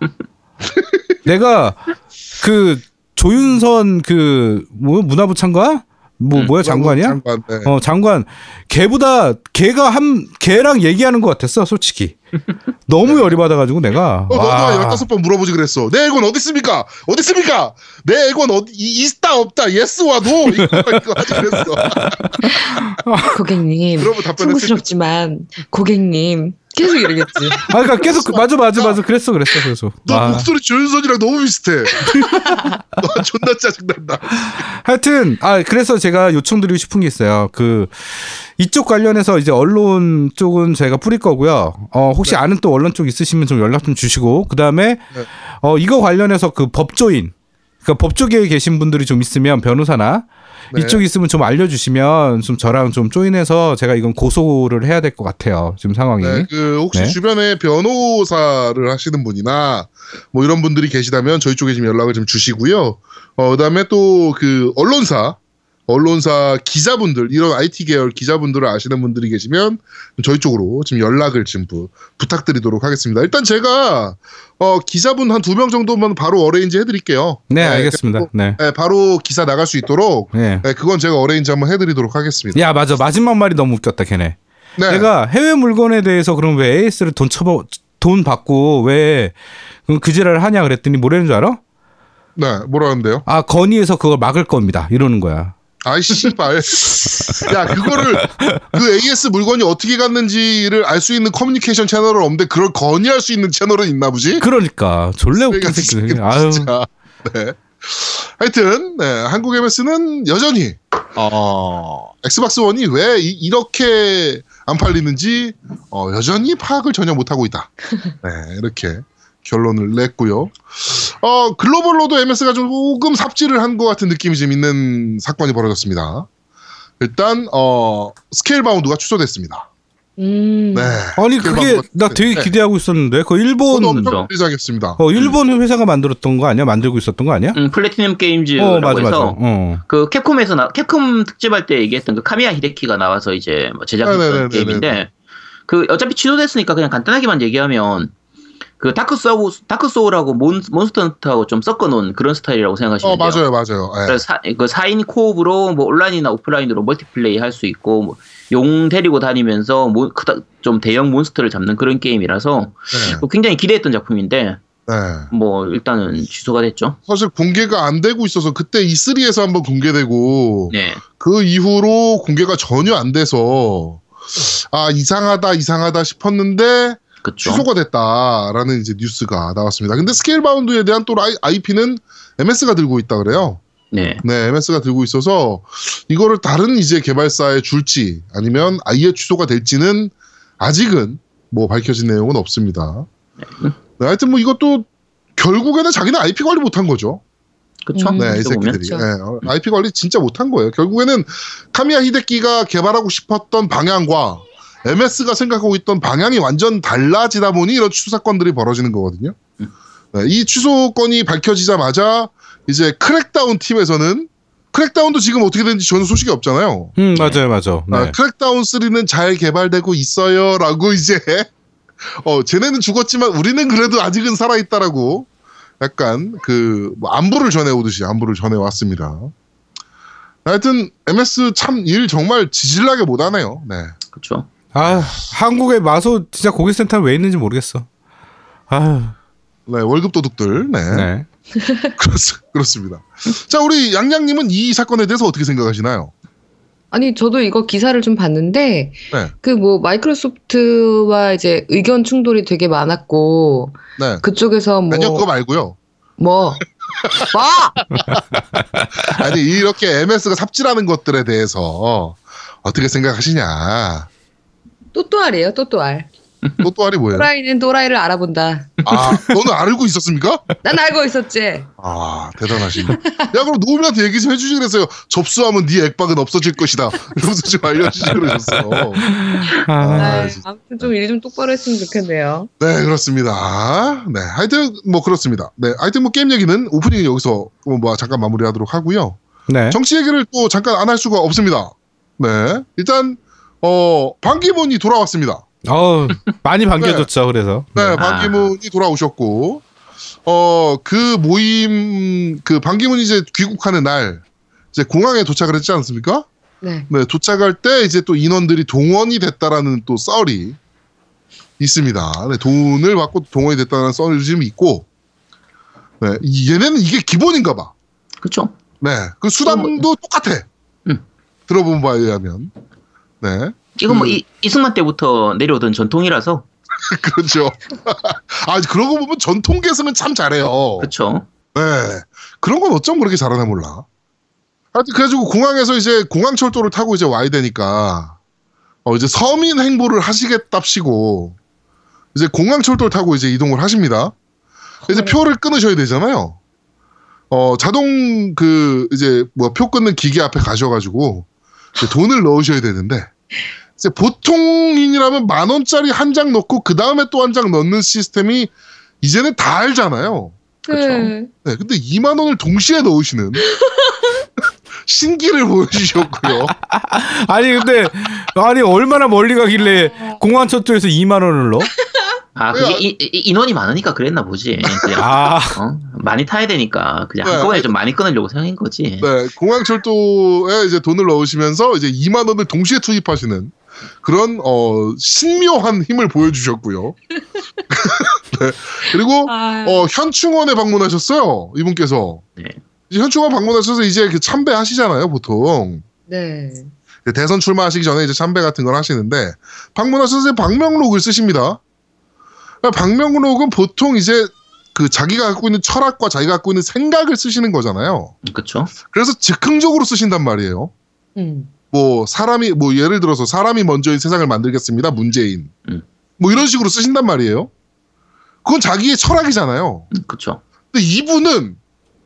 내가 그 조윤선 그 뭐 문화부 장관 뭐 뭐야 장관이야? 장관, 네. 어 장관 걔보다 걔가 한 걔랑 얘기하는 것 같았어 솔직히 너무 열이 받아가지고 내가 어, 너도 와. 한 15번 물어보지 그랬어. 내 애건 어디 있습니까? 어디 있습니까? 내 애건 어디, 이- 있다, 없다, yes와 no! 이거, 이거 하지 그랬어. 고객님. 그러면 답변했을 송구스럽지만 고객님 계속 이러겠지. 아 그러니까 계속 그- 맞아 맞아 맞아 그랬어 그랬어 그래서 너 아. 목소리 조윤선이랑 너무 비슷해. 너 존나 짜증난다. 하여튼 아 그래서 제가 요청드리고 싶은 게 있어요. 그 이쪽 관련해서 이제 언론 쪽은 제가 뿌릴 거고요. 어 혹시 아는 또 언론 쪽 있으시면 좀 연락 좀 주시고 그 다음에 네. 어 이거 관련해서 그 법조인 그 법조계에 계신 분들이 좀 있으면 변호사나 네. 이쪽 있으면 좀 알려주시면 좀 저랑 좀 조인해서 제가 이건 고소를 해야 될 것 같아요. 지금 상황이. 네, 그 혹시 네. 주변에 변호사를 하시는 분이나 뭐 이런 분들이 계시다면 저희 쪽에 좀 연락을 좀 주시고요. 어, 그다음에 또 그 언론사 언론사 기자분들 이런 IT 계열 기자분들을 아시는 분들이 계시면 저희 쪽으로 좀 연락을 좀 부, 부탁드리도록 하겠습니다. 일단 제가 어, 기자분 한 두 명 정도만 바로 어레인지 해드릴게요. 네, 알겠습니다. 그리고, 네. 네, 바로 기사 나갈 수 있도록 네. 네, 그건 제가 어레인지 한번 해드리도록 하겠습니다. 야 맞아 마지막 말이 너무 웃겼다 걔네. 네. 내가 해외 물건에 대해서 그럼 왜 AS를 돈 쳐버 돈 받고 왜 그 지랄을 하냐 그랬더니 뭐라는 줄 알아? 네, 뭐라는데요? 아 건의해서 그걸 막을 겁니다. 이러는 거야. 아이 씨발. 야, 그거를 그 AS 물건이 어떻게 갔는지를 알 수 있는 커뮤니케이션 채널은 없는데 그걸 건의할 수 있는 채널은 있나 보지? 그러니까 졸라 웃긴 쓰레기 새끼들. 아유. 진짜. 네. 하여튼 네, 한국 MS는 여전히 어, Xbox One이 왜 이, 렇게안 팔리는지 어, 여전히 파악을 전혀 못하고 있다. 네, 이렇게 결론을 냈고요. 어, 글로벌로도 MS가 조금 삽질을 한 것 같은 느낌이 좀 있는 사건이 벌어졌습니다. 일단 어, Scalebound가 취소됐습니다. 음. 네. 아니 그게 나 되게 네. 기대하고 있었는데 그 일본 엄청 기대하겠습니다. 어 일본 회사가 만들었던 거 아니야? 만들고 있었던 거 아니야? 음, 플래티넘 어 Games라고 맞아 맞아. 해서 어. 그 Capcom에서 나 캡콤 특집할 때 얘기했던 그 카미야 히데키가 나와서 이제 뭐 제작했던 네네네네네. 게임인데 그 어차피 취소됐으니까 그냥 간단하게만 얘기하면 그 Dark Souls Dark Souls하고 몬, Monster Hunter하고 좀 섞어 놓은 그런 스타일이라고 생각하시면 어, 돼요. 맞아요, 맞아요. 네. 그래서 사, 그 4인 co-op으로 뭐 온라인이나 오프라인으로 multiplay 할 수 있고 뭐 용 데리고 다니면서 모, 크다, 좀 대형 몬스터를 잡는 그런 게임이라서 네. 뭐 굉장히 기대했던 작품인데 네. 뭐 일단은 취소가 됐죠. 사실 공개가 안 되고 있어서 그때 E3에서 한번 공개되고 네. 그 이후로 공개가 전혀 안 돼서 아 이상하다 이상하다 싶었는데 그쵸. 취소가 됐다라는 이제 뉴스가 나왔습니다. 근데 스케일 바운드에 대한 또 IP는 MS가 들고 있다 그래요. 네. 네, MS가 들고 있어서 이거를 다른 이제 개발사에 줄지 아니면 아예 취소가 될지는 아직은 뭐 밝혀진 내용은 없습니다. 네, 하여튼 뭐 이것도 결국에는 자기는 IP 관리 못한 거죠. 그쵸. 음. 네, 이. 새끼들이. 네, IP 관리 진짜 못한 거예요. 결국에는 카미야 히데키가 개발하고 싶었던 방향과 MS가 생각하고 있던 방향이 완전 달라지다 보니 이런 취소 사건들이 벌어지는 거거든요. 음. 네, 이 취소건이 밝혀지자마자 이제 크랙다운 팀에서는 크랙다운도 지금 어떻게 되는지 저는 소식이 없잖아요. 음 맞아요 맞아. 네. 아, 크랙다운 3는 잘 개발되고 있어요 라고 이제 어 쟤네는 죽었지만 우리는 그래도 아직은 살아 있다라고 약간 그뭐 안부를 전해 오듯이 안부를 전해 왔습니다. 하여튼 MS 참 일 정말 지질나게 못하네요. 네. 그쵸. 아 한국에 마소 진짜 고객센터 왜 있는지 모르겠어. 아 네, 월급 도둑들. 네. 네. 그렇, 그렇 습니다. 자, 우리 양양님은 이 사건에 대해서 어떻게 생각하시나요? 아니 저도 이거 기사를 좀 봤는데 네. 그뭐 마이크로소프트와 이제 의견 충돌이 되게 많았고 네. 그쪽에서 뭐 아니요, 그거 말고요. 뭐 뭐? 아니, 이렇게 MS가 삽질하는 것들에 대해서 어떻게 생각하시냐. 또또알이에요 또또알 또또알이 뭐예요? 또라이는 또라이를 알아본다 아, 너는 알고 있었습니까? 난 알고 있었지 아, 대단하시네. 야, 그럼 노우미한테 얘기 좀 해주지 그랬어요. 접수하면 네 액박은 없어질 것이다. 이러면서 좀 알려주지 그러셨어. 아, 아, 아. 아무튼 좀 일이 좀 똑바로 했으면 좋겠네요 네, 그렇습니다. 네, 하여튼 뭐 그렇습니다. 네, 하여튼 뭐 게임 얘기는 오프닝 여기서 뭐 잠깐 마무리하도록 하고요. 네. 정치 얘기를 또 잠깐 안 할 수가 없습니다. 네, 일단 어 반기문이 돌아왔습니다. 어 많이 반겨줬죠. 그래서. 네, 아. 반기문이 돌아오셨고 어 그 모임 그 반기문이 이제 귀국하는 날 이제 공항에 도착을 했지 않습니까? 네 네, 도착할 때 이제 또 인원들이 동원이 됐다라는 또 썰이 있습니다. 네, 돈을 받고 동원이 됐다는 썰이 좀 있고, 네, 이- 얘네는 이게 기본인가 봐. 그쵸. 네, 그 수당도 똑같아. 음. 들어본 바에 의하면. 네, 이건 뭐 그- 이, 이승만 때부터 내려오던 전통이라서. 그렇죠. 아, 거 보면 전통 계승은 참 잘해요. 그쵸. 네. 그런 건 어쩜 그렇게 잘하나 몰라. 하여튼 그래가지고 공항에서 이제 공항철도를 타고 이제 와야 되니까 어 이제 서민 행보를 하시겠답시고 이제 공항철도를 타고 이제 이동을 하십니다. 이제 표를 끊으셔야 되잖아요. 어 자동 그 이제 뭐 표 끊는 기계 앞에 가셔가지고 돈을 넣으셔야 되는데 이제 보통인이라면 만 원짜리 한 장 넣고 그 다음에 또 한 장 넣는 시스템이 이제는 다 알잖아요. 그쵸. 네. 네, 근데 2만 원을 동시에 넣으시는 신기를 보여주셨고요. 아니 근데 아니 얼마나 멀리 가길래 공항 철도에서 2만 원을 넣어? 아? 그게 이- 이- 인원이 많으니까 그랬나 보지. 그냥, 아 어? 많이 타야 되니까 그냥 네. 한꺼번에 좀 많이 끊으려고 생각한 거지. 네, 공항철도에 이제 돈을 넣으시면서 이제 2만 원을 동시에 투입하시는 그런 어 신묘한 힘을 보여주셨고요. 네. 그리고 아, 어 현충원에 방문하셨어요 이분께서. 네. 이제 현충원 방문하셔서 이제 그 참배 하시잖아요 보통. 네. 그 대선 출마하시기 전에 이제 참배 같은 걸 하시는데 방문하셔서 방명록을 쓰십니다. 그러니까 방명록은 보통 이제 그 자기가 갖고 있는 철학과 자기가 갖고 있는 생각을 쓰시는 거잖아요. 그렇죠. 그래서 즉흥적으로 쓰신단 말이에요. 음. 뭐 사람이 뭐 예를 들어서 사람이 먼저인 세상을 만들겠습니다. 문재인. 음. 뭐 이런 식으로 쓰신단 말이에요. 그건 자기의 철학이잖아요. 그렇죠. 근데 이분은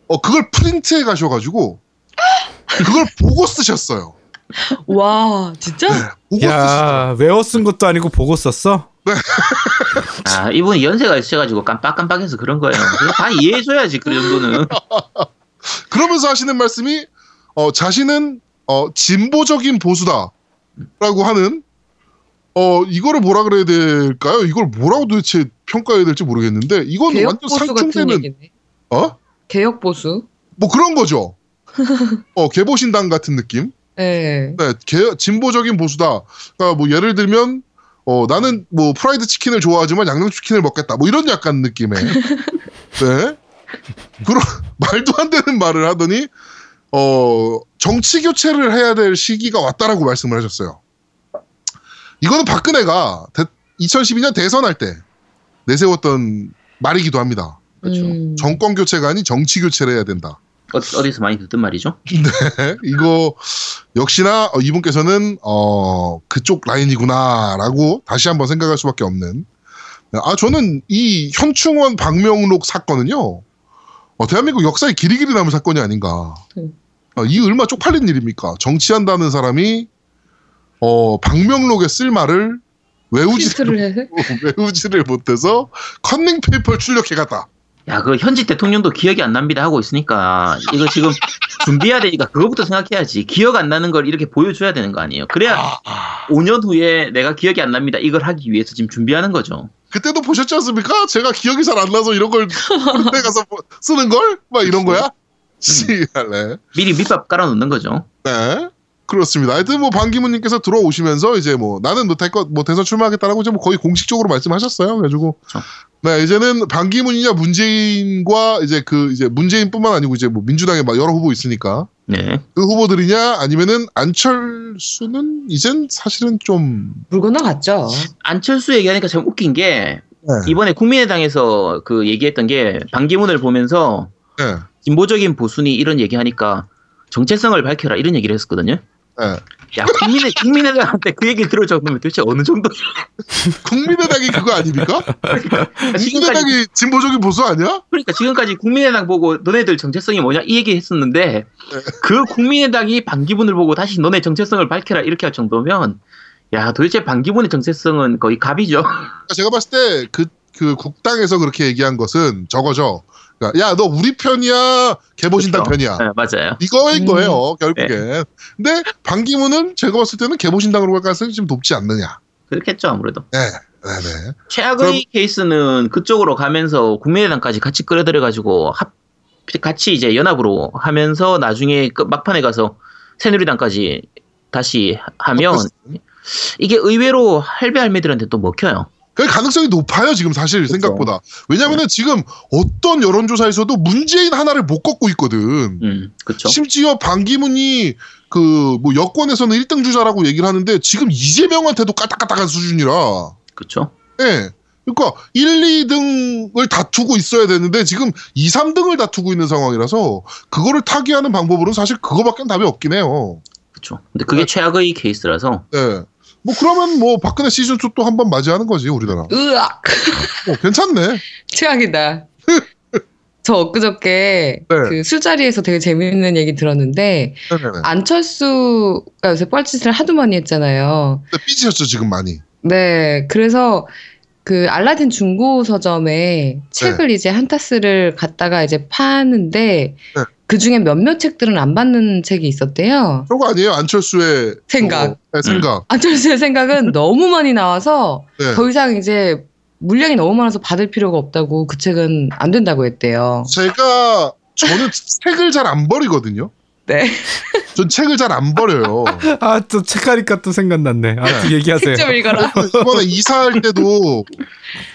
어 그걸 프린트해 가셔 가지고 그걸 보고 쓰셨어요. 와, 진짜? 보고. 야 외워 쓴 것도 아니고 보고 썼어? 아 이분이 연세가 있어가지고 깜빡깜빡해서 그런 거예요. 그냥 다 이해해줘야지 그 정도는. 그러면서 하시는 말씀이 어, 자신은 어, 진보적인 보수다 라고 하는 어 이거를 뭐라 그래야 될까요? 이걸 뭐라고 도대체 평가해야 될지 모르겠는데 이건 완전 상충되는. 어? 개혁 보수? 뭐 그런 거죠. 어 개보신당 같은 느낌. 네. 네, 개, 진보적인 보수다. 그러니까 뭐 예를 들면 어 나는 뭐 프라이드 치킨을 좋아하지만 양념 치킨을 먹겠다. 뭐 이런 약간 느낌의. 네. 그런 말도 안 되는 말을 하더니 어 정치 교체를 해야 될 시기가 왔다라고 말씀을 하셨어요. 이거는 박근혜가 2012년 대선할 때 내세웠던 말이기도 합니다. 그렇죠. 음. 정권 교체가 아닌 정치 교체를 해야 된다. 어, 어디서 많이 듣던 말이죠. 네, 이거 역시나 어, 이분께서는 어 그쪽 라인이구나라고 다시 한번 생각할 수밖에 없는. 아 저는 이 현충원 박명록 사건은요, 어, 대한민국 역사에 길이 길이 남을 사건이 아닌가. 음. 어, 이 얼마 쪽팔린 일입니까? 정치한다는 사람이 어 방명록에 쓸 말을 외우지를? 외우지를 못해서 컨닝 페이퍼를 출력해 갔다. 야, 그 현직 대통령도 기억이 안 납니다 하고 있으니까 이거 지금 준비해야 되니까 그거부터 생각해야지. 기억 안 나는 걸 이렇게 보여줘야 되는 거 아니에요. 그래야 5년 후에 내가 기억이 안 납니다. 이걸 하기 위해서 지금 준비하는 거죠. 그때도 보셨지 않습니까? 제가 기억이 잘 안 나서 이런 걸 군대 가서 뭐 쓰는 걸? 막 이런 거야? 씨알래. 미리 밑밥 깔아놓는 거죠. 네. 그렇습니다. 하여튼 뭐 반기문님께서 들어오시면서 이제 뭐 나는 뭐, 대거, 뭐 대선 출마하겠다라고 이제 뭐 거의 공식적으로 말씀하셨어요. 그래가지고 그렇죠. 네 이제는 반기문이냐 문재인과 이제 그 이제 문재인뿐만 아니고 이제 뭐 민주당에 막 여러 후보 있으니까 네. 그 후보들이냐 아니면은 안철수는 이젠 사실은 좀 물 건너 갔죠. 안철수 얘기하니까 참 웃긴 게 네. 이번에 국민의당에서 그 얘기했던 게 반기문을 보면서 네. 진보적인 보수니 이런 얘기하니까 정체성을 밝혀라 이런 얘기를 했었거든요. 네. 야 국민의 국민의당한테 그 얘기를 들을 정도면 도대체 어느 정도? 국민의당이 그거 아닙니까? 지금까지 국민의당이 진보적인 보수 아니야? 그러니까 지금까지 국민의당 보고 너네들 정체성이 뭐냐 이 얘기 했었는데 그 국민의당이 반기문을 보고 다시 너네 정체성을 밝혀라 이렇게 할 정도면 야 도대체 반기문의 정체성은 거의 갑이죠. 그러니까 제가 봤을 때 그 그 국당에서 그렇게 얘기한 것은 저거죠. 그러니까 야 너 우리 편이야 개보신당 그렇죠. 편이야 네, 맞아요. 이거인 음. 거예요 결국엔. 근데 반기문은 제가 봤을 때는 개보신당으로 갈 가능성이 좀 높지 않느냐. 그렇겠죠 아무래도. 네, 네, 네. 최악의 그럼- 케이스는 그쪽으로 가면서 국민의당까지 같이 끌어들여 가지고 합 같이 이제 연합으로 하면서 나중에 그 막판에 가서 새누리당까지 다시 하면 이게 의외로 할배 할매들한테 또 먹혀요. 그 가능성이 높아요 지금 사실 그렇죠. 생각보다. 왜냐면은 지금 어떤 여론조사에서도 문재인 하나를 못 걷고 있거든. 음, 그렇죠. 심지어 반기문이 그 뭐 여권에서는 1등 주자라고 얘기를 하는데 지금 이재명한테도 까딱까딱한 수준이라. 그렇죠. 예. 그러니까 1, 2등을 다투고 있어야 되는데 지금 2, 3등을 다투고 있는 상황이라서 그거를 타개하는 방법으로는 사실 그거밖에 답이 없긴 해요. 그렇죠. 근데 그게 네. 최악의 케이스라서 예. 뭐 그러면 뭐 박근혜 시즌 2 또 한 번 맞이하는 거지 우리나라. 으악! 뭐 괜찮네. 최악이다. 저 엊그저께 네. 그 술자리에서 되게 재밌는 얘기 들었는데 네네네. 안철수가 요새 뻘짓을 하도 많이 했잖아요. 근데 삐지셨죠 지금 많이. 네, 그래서 그 알라딘 중고 서점에 책을 이제 한 타스를 갖다가 이제 파는데 네. 그 중에 몇몇 책들은 안 받는 책이 있었대요. 그거 아니에요 안철수의 생각. 어, 네, 생각. 안철수의 생각은 너무 많이 나와서 네. 더 이상 이제 물량이 너무 많아서 받을 필요가 없다고 그 책은 안 된다고 했대요. 제가 저는 책을 잘 안 버리거든요. 네. 전 책을 잘 안 버려요. 아, 또 책하니까 또 생각났네. 아, 또 얘기하세요. 직접 읽어라. 이번에 이사할 때도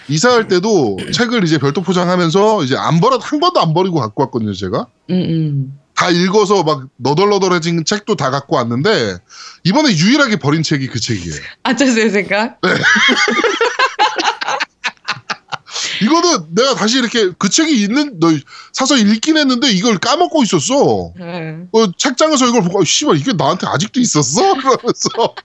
이사할 때도 책을 이제 별도 포장하면서 이제 안 버려 한 번도 안 버리고 갖고 왔거든요, 제가. 음, 음. 다 읽어서 막 너덜너덜해진 책도 다 갖고 왔는데 이번에 유일하게 버린 책이 그 책이에요. 아저씨의 생각? 이거는 내가 다시 이렇게 그 책이 있는 너 사서 읽긴 했는데 이걸 까먹고 있었어. 네. 어, 책장에서 이걸 보고 아, 씨발 이게 나한테 아직도 있었어? 그러면서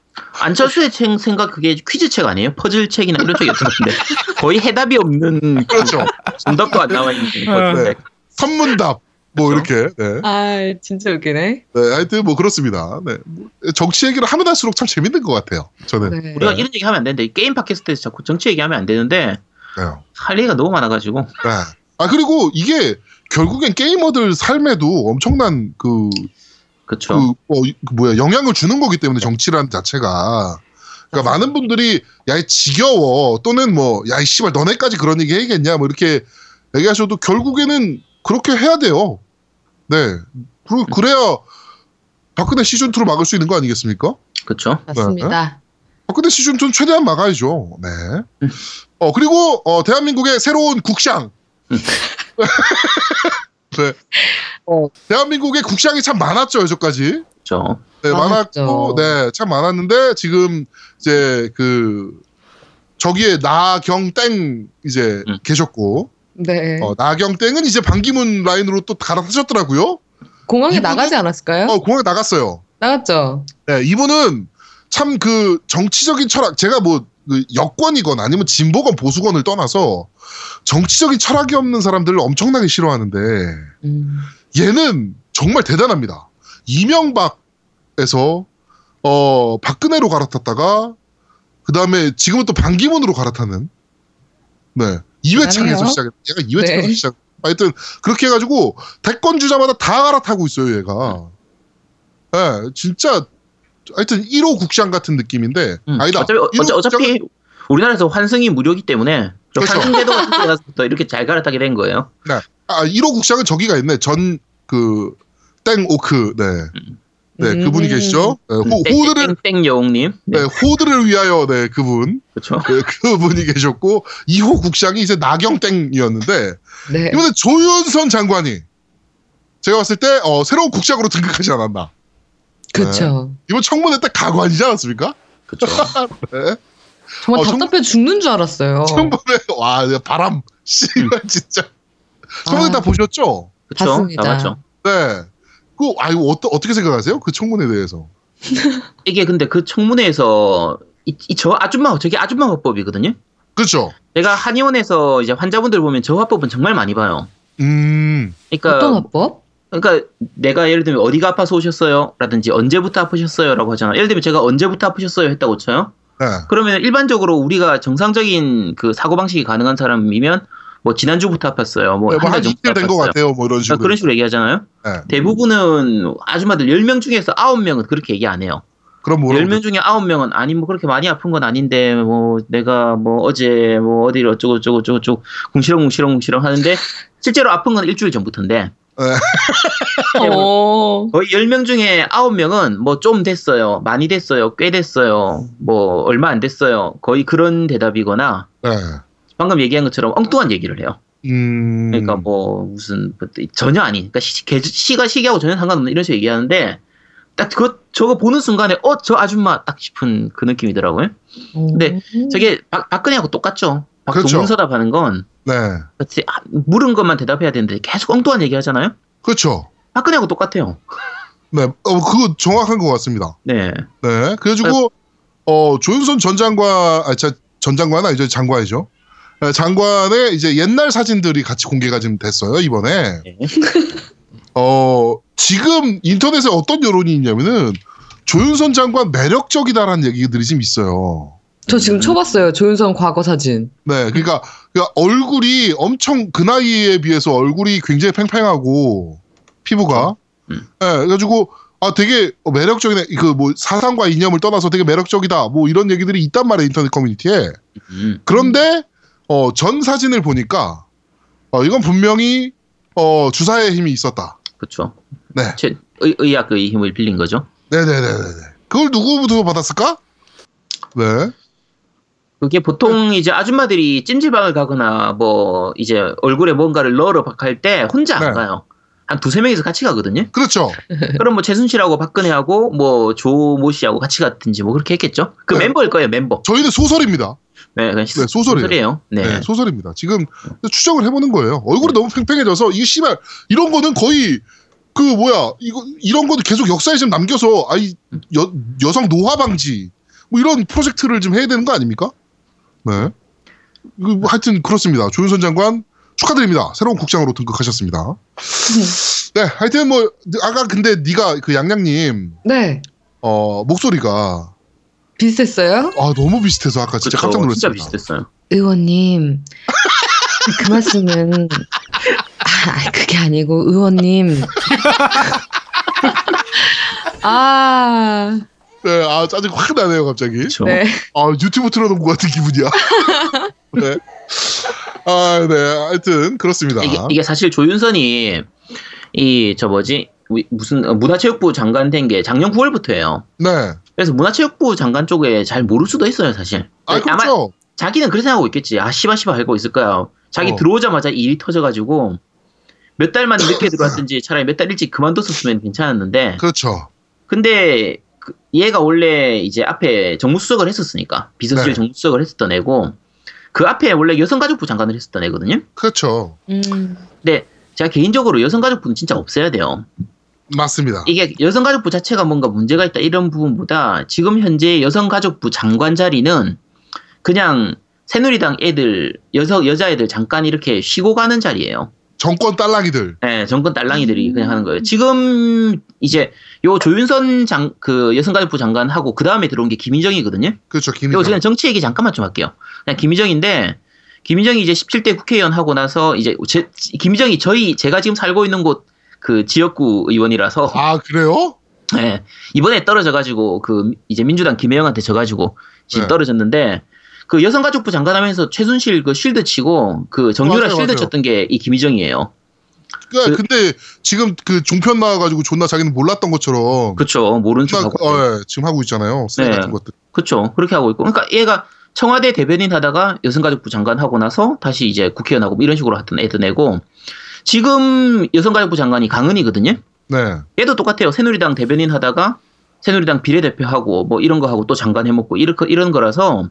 안철수의 책 생각 그게 퀴즈 책 아니에요? 퍼즐 책이나 이런 책이었던 건데 거의 해답이 없는 그렇죠. 정답도 안 나와 있는 네. 책. 선문답 뭐 이렇게. 네. 아, 진짜 웃기네. 네, 하여튼 뭐 그렇습니다. 네. 뭐 정치 얘기를 하면 할수록 참 재밌는 것 같아요. 저는. 네. 우리가 이런 얘기 하면 안 되는데 게임 팟캐스트에서 자꾸 정치 얘기하면 안 되는데 네. 할 얘기가 너무 많아가지고 네. 아 그리고 이게 결국엔 게이머들 삶에도 엄청난 그, 그쵸 그, 어, 그 뭐야 영향을 주는 거기 때문에 정치란 자체가 그러니까 많은 분들이 야이 지겨워 또는 뭐 야이 씨발 너네까지 그런 얘기 해야겠냐 뭐 이렇게 얘기하셔도 결국에는 그렇게 해야 돼요. 네. 그리고 그래야 박근혜 시즌 2를 막을 수 있는 거 아니겠습니까? 그쵸 맞습니다. 박근혜 시즌 2는 최대한 막아야죠. 네. 음. 어 그리고 어, 대한민국의 새로운 국상. 음. 네. 어, 대한민국의 국상이 참 많았죠 여기까지. 그쵸 네. 많았고, 네, 참 많았는데 지금 이제 그 저기에 나경땡 이제 음. 계셨고, 네. 어, 나경땡은 이제 반기문 라인으로 또 갈아타셨더라고요. 공항에 이분은- 나가지 않았을까요? 어, 공항에 나갔어요. 나갔죠. 네, 이분은 참 그 정치적인 철학, 제가 뭐그 여권이건 아니면 진보건 보수건을 떠나서 정치적인 철학이 없는 사람들을 엄청나게 싫어하는데 음. 얘는 정말 대단합니다. 이명박에서 어 박근혜로 갈아탔다가 그 다음에 지금은 또 반기문으로 갈아타는 네 이회창에서 대단해요. 시작. 얘가 이회창에서 네. 시작. 하여튼 그렇게 해가지고 대권 주자마다 다 갈아타고 있어요 얘가. 네 진짜 하여튼 1호 국장 같은 느낌인데 음. 아니다. 어차피, 어, 1호 어차, 피 우리나라에서 환승이 무료이기 때문에 저 그렇죠. 환승제도 같은 데 가서 또 이렇게 잘 갈아타게 된 거예요 아 1호 국장은 저기가 있네. 전 그 땡오크 네. 네, 음. 그분이 계시죠? 네, 호, 땡- 호드를 땡- 땡 여옥님 네, 네, 호드를 위하여 네, 그분. 그쵸 네, 그분이 계셨고 2호 국장이 이제 나경땡이었는데 네. 이번에 조윤선 장관이 제가 봤을 때 어, 새로운 국장으로 등극하지 않았나. 그쵸. 이번 청문회 때 가관이지 않았습니까? 그쵸 네. 정말 어, 청- 답답해 죽는 줄 알았어요. 청문회 와 바람 씨발 진짜 청문회 아. 다 보셨죠? 그쵸 봤습니다. 다 맞죠 네. 그 아유 어떠, 어떻게 생각하세요? 그 청문회에 대해서? 이게 근데 그 청문회에서 이, 이 저 아줌마 저게 아줌마 화법이거든요 그렇죠. 제가 한의원에서 이제 환자분들 보면 저 화법은 정말 많이 봐요 음. 그러니까 어떤 화법? 그러니까 내가 예를 들면 어디가 아파서 오셨어요? 라든지 언제부터 아프셨어요? 라고 하잖아. 예를 들면 제가 언제부터 아프셨어요? 했다고 쳐요. 네. 그러면 일반적으로 우리가 정상적인 그 사고방식이 가능한 사람이면 뭐 지난주부터 아팠어요. 뭐 네, 한달 뭐한 전부터 이틀 된것 아팠어요. 같아요. 뭐 이런 식으로. 그러니까 그런 식으로 얘기하잖아요. 네. 대부분은 아줌마들 10명 중에서 9명은 그렇게 얘기 안 해요. 그럼 뭐라고 10명 중에 9명은 아니 뭐 그렇게 많이 아픈 건 아닌데 뭐 내가 뭐 어제 뭐 어디를 어쩌고 저쩌고 저쩌고 저쩌고 궁시렁 궁시렁 궁시렁 하는데 실제로 아픈 건 일주일 전부터인데 어. 거의 10명 중에 9명은 뭐 좀 됐어요. 많이 됐어요. 꽤 됐어요. 뭐 얼마 안 됐어요. 거의 그런 대답이거나 네. 방금 얘기한 것처럼 엉뚱한 얘기를 해요. 음. 그러니까 뭐 무슨 전혀 아닌 그러니까 시, 개- 시가 시기하고 전혀 상관없는 이런 식으로 얘기하는데 딱 그거 저거 보는 순간에 어 저 아줌마 딱 싶은 그 느낌이더라고요. 근데 저게 박, 박근혜하고 똑같죠. 박 그렇죠. 동문서답 하는 건 네. 그치, 아, 물은 것만 대답해야 되는데 계속 엉뚱한 얘기 하잖아요. 그렇죠. 박근혜하고 똑같아요. 네. 어, 그거 정확한 것 같습니다. 네. 네. 그래가지고, 어, 조윤선 전 장관, 아, 자, 전 장관, 아니죠. 장관이죠. 네, 장관의 이제 옛날 사진들이 같이 공개가 지금 됐어요, 이번에. 네. 어, 지금 인터넷에 어떤 여론이 있냐면은, 조윤선 장관 매력적이다라는 얘기들이 지금 있어요. 저 지금 쳐봤어요. 조윤선 과거 사진. 네, 그러니까, 그러니까 얼굴이 엄청 그 나이에 비해서 얼굴이 굉장히 팽팽하고 피부가, 음. 네, 그래가지고 아 되게 매력적이네. 그 뭐 사상과 이념을 떠나서 되게 매력적이다. 뭐 이런 얘기들이 있단 말이에요 인터넷 커뮤니티에. 음. 그런데 어, 전 사진을 보니까 어, 이건 분명히 어, 주사의 힘이 있었다. 그렇죠. 네. 제, 의, 의학의 힘을 빌린 거죠. 네네네네. 그걸 누구부터 받았을까? 네. 그게 보통 이제 아줌마들이 찜질방을 가거나 뭐 이제 얼굴에 뭔가를 넣으러 갈 때 혼자 안 네. 가요. 한 두세 명이서 같이 가거든요. 그렇죠. 그럼 뭐 최순 실하고 박근혜하고 뭐 조모 씨하고 같이 갔든지 뭐 그렇게 했겠죠. 그 네. 멤버일 거예요, mem버. 저희는 소설입니다. 네, 네, 소설이에요. 소설이에요. 네. 네, 소설입니다. 지금 추정을 해보는 거예요. 얼굴이 너무 팽팽해져서 이게 씨발 이런 거는 거의 그 뭐야 이거 이런 거는 계속 역사에 좀 남겨서 아이 여, 여성 노화 방지 뭐 이런 프로젝트를 좀 해야 되는 거 아닙니까? 네. 이거 뭐 하여튼 그렇습니다. 조윤선 장관 축하드립니다. 새로운 국장으로 등극하셨습니다. 네, 하여튼 뭐 아까 근데 네가 그 양양님 네. 어 목소리가 비슷했어요? 아 너무 비슷해서 아까 진짜 그쵸. 깜짝 진짜 놀랐습니다. 비슷했어요. 의원님. 그 말씀은 아, 그게 아니고 의원님. 아, 네, 아 짜증 확 나네요 갑자기. 그렇죠. 네. 아, 유튜브 틀어놓은 것 같은 기분이야. 네. 아, 네. 하여튼, 그렇습니다. 이게, 이게 사실 조윤선이 이 저 뭐지 위- 무슨 어, 문화체육부 장관 된 게 작년 9월부터예요. 네. 그래서 문화체육부 장관 쪽에 잘 모를 수도 있어요, 사실. 아, 아마 그렇죠. 자기는 그렇게 생각하고 있겠지. 아, 씨바 씨바 알고 있을 거야. 자기 어. 들어오자마자 일이 터져가지고 몇 달만 늦게 들어왔든지 차라리 몇 달 일찍 그만뒀었으면 괜찮았는데. 그렇죠. 근데 그- 얘가 원래 이제 앞에 정무수석을 했었으니까 비서실 네. 정무수석을 했었던 애고 그 앞에 원래 여성가족부 장관을 했었던 애거든요. 그렇죠. 음, 근데 제가 개인적으로 여성가족부는 진짜 없애야 돼요. 맞습니다. 이게 여성가족부 자체가 뭔가 문제가 있다 이런 부분보다 지금 현재 여성가족부 장관 자리는 그냥 새누리당 애들 여성 여자애들 잠깐 이렇게 쉬고 가는 자리예요. 정권 딸랑이들. 예, 정권 딸랑이들이 그냥 하는 거예요. 지금 이제 요 조윤선 장 그 여성가족부 장관하고 그 다음에 들어온 게 김인정이거든요. 그렇죠. 이거 김희정. 그냥 정치 얘기 잠깐만 좀 할게요. 그냥 김희정인데 김희정이 이제 17대 국회의원 하고 나서 이제 제, 김희정이 저희 제가 지금 살고 있는 곳 그 지역구 의원이라서 아, 그래요? 예, 이번에 떨어져가지고 그 이제 민주당 김혜영한테 져가지고 지금 네. 떨어졌는데 그 여성가족부 장관 하면서 최순실 그 쉴드 치고 그 정유라 맞아요, 쉴드 맞아요. 쳤던 게 이 김희정이에요. 그러니까 그- 근데 지금 그 종편 나와가지고 존나 자기는 몰랐던 것처럼. 그쵸 모르는 존나 척하고. 어, 예, 지금 하고 있잖아요. 네. 같은 것들. 그쵸. 그렇게 하고 있고. 그러니까 얘가 청와대 대변인 하다가 여성가족부 장관 하고 나서 다시 이제 국회의원하고 뭐 이런 식으로 했던 애던 애고 지금 여성가족부 장관이 강은이거든요. 네. 얘도 똑같아요. 새누리당 대변인 하다가 새누리당 비례대표하고 뭐 이런 거 하고 또 장관 해먹고 이렇게 이런 거라서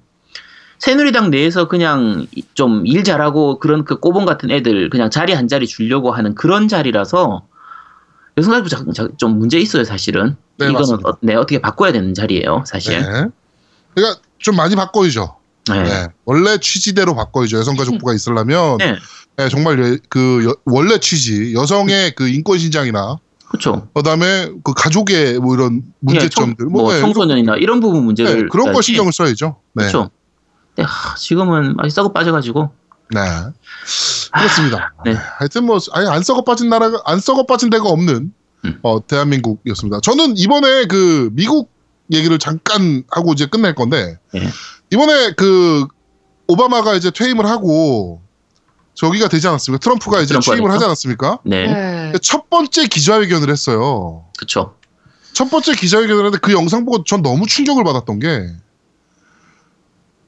새누리당 내에서 그냥 좀 일 잘하고 그런 그 꼬봉 같은 애들 그냥 자리 한 자리 주려고 하는 그런 자리라서 여성가족부 좀 문제 있어요 사실은. 네, 이거는. 어, 네, 어떻게 바꿔야 되는 자리예요 사실. 네. 그러니까 좀 많이 바꿔야죠. 네. 네. 원래 취지대로 바꿔야죠. 여성가족부가 있으려면. 네. 네, 정말 여- 그 여- 원래 취지 여성의 그 인권 신장이나 그렇죠. 그다음에 그 가족의 뭐 이런 문제점들 뭐, 네, 청소년이나 이런 부분 문제를 네, 그런 거. 신경을 써야죠. 네. 그렇죠. 근데 하, 지금은 많이 썩어 빠져가지고 네. 그렇습니다. 네. 네. 하여튼 뭐 아예 안 썩어 빠진 나라가 안 썩어 빠진 데가 없는 음. 어, 대한민국이었습니다. 저는 이번에 그 미국 얘기를 잠깐 하고 이제 끝낼 건데 예. 이번에 그 오바마가 이제 퇴임을 하고 저기가 되지 않았습니까? 트럼프가 이제 트럼프가 취임을? 하지 않았습니까? 네, 네. 첫 번째 기자회견을 했어요. 그렇죠. 첫 번째 기자회견을 했는데 그 영상 보고 전 너무 충격을 받았던 게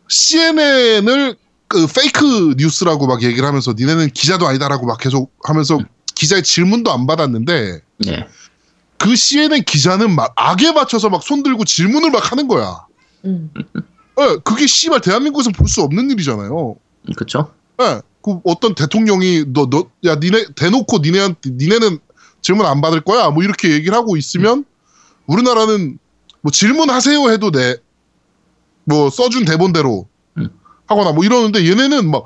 CNN을 그 페이크 뉴스라고 막 얘기를 하면서 니네는 기자도 아니다라고 막 계속 하면서 기자의 질문도 안 받았는데 네, 그 CNN 기자는 막 악에 맞춰서 막 손 들고 질문을 막 하는 거야. 음. 예, 그게 씨발 대한민국에서 볼 수 없는 일이잖아요. 그렇죠. 예, 그 어떤 대통령이 너 너 야 니네 대놓고 니네한테 니네는 질문 안 받을 거야 뭐 이렇게 얘기를 하고 있으면 우리나라는 뭐 질문하세요 해도 내 뭐 써준 대본대로 음. 하거나 뭐 이러는데 얘네는 막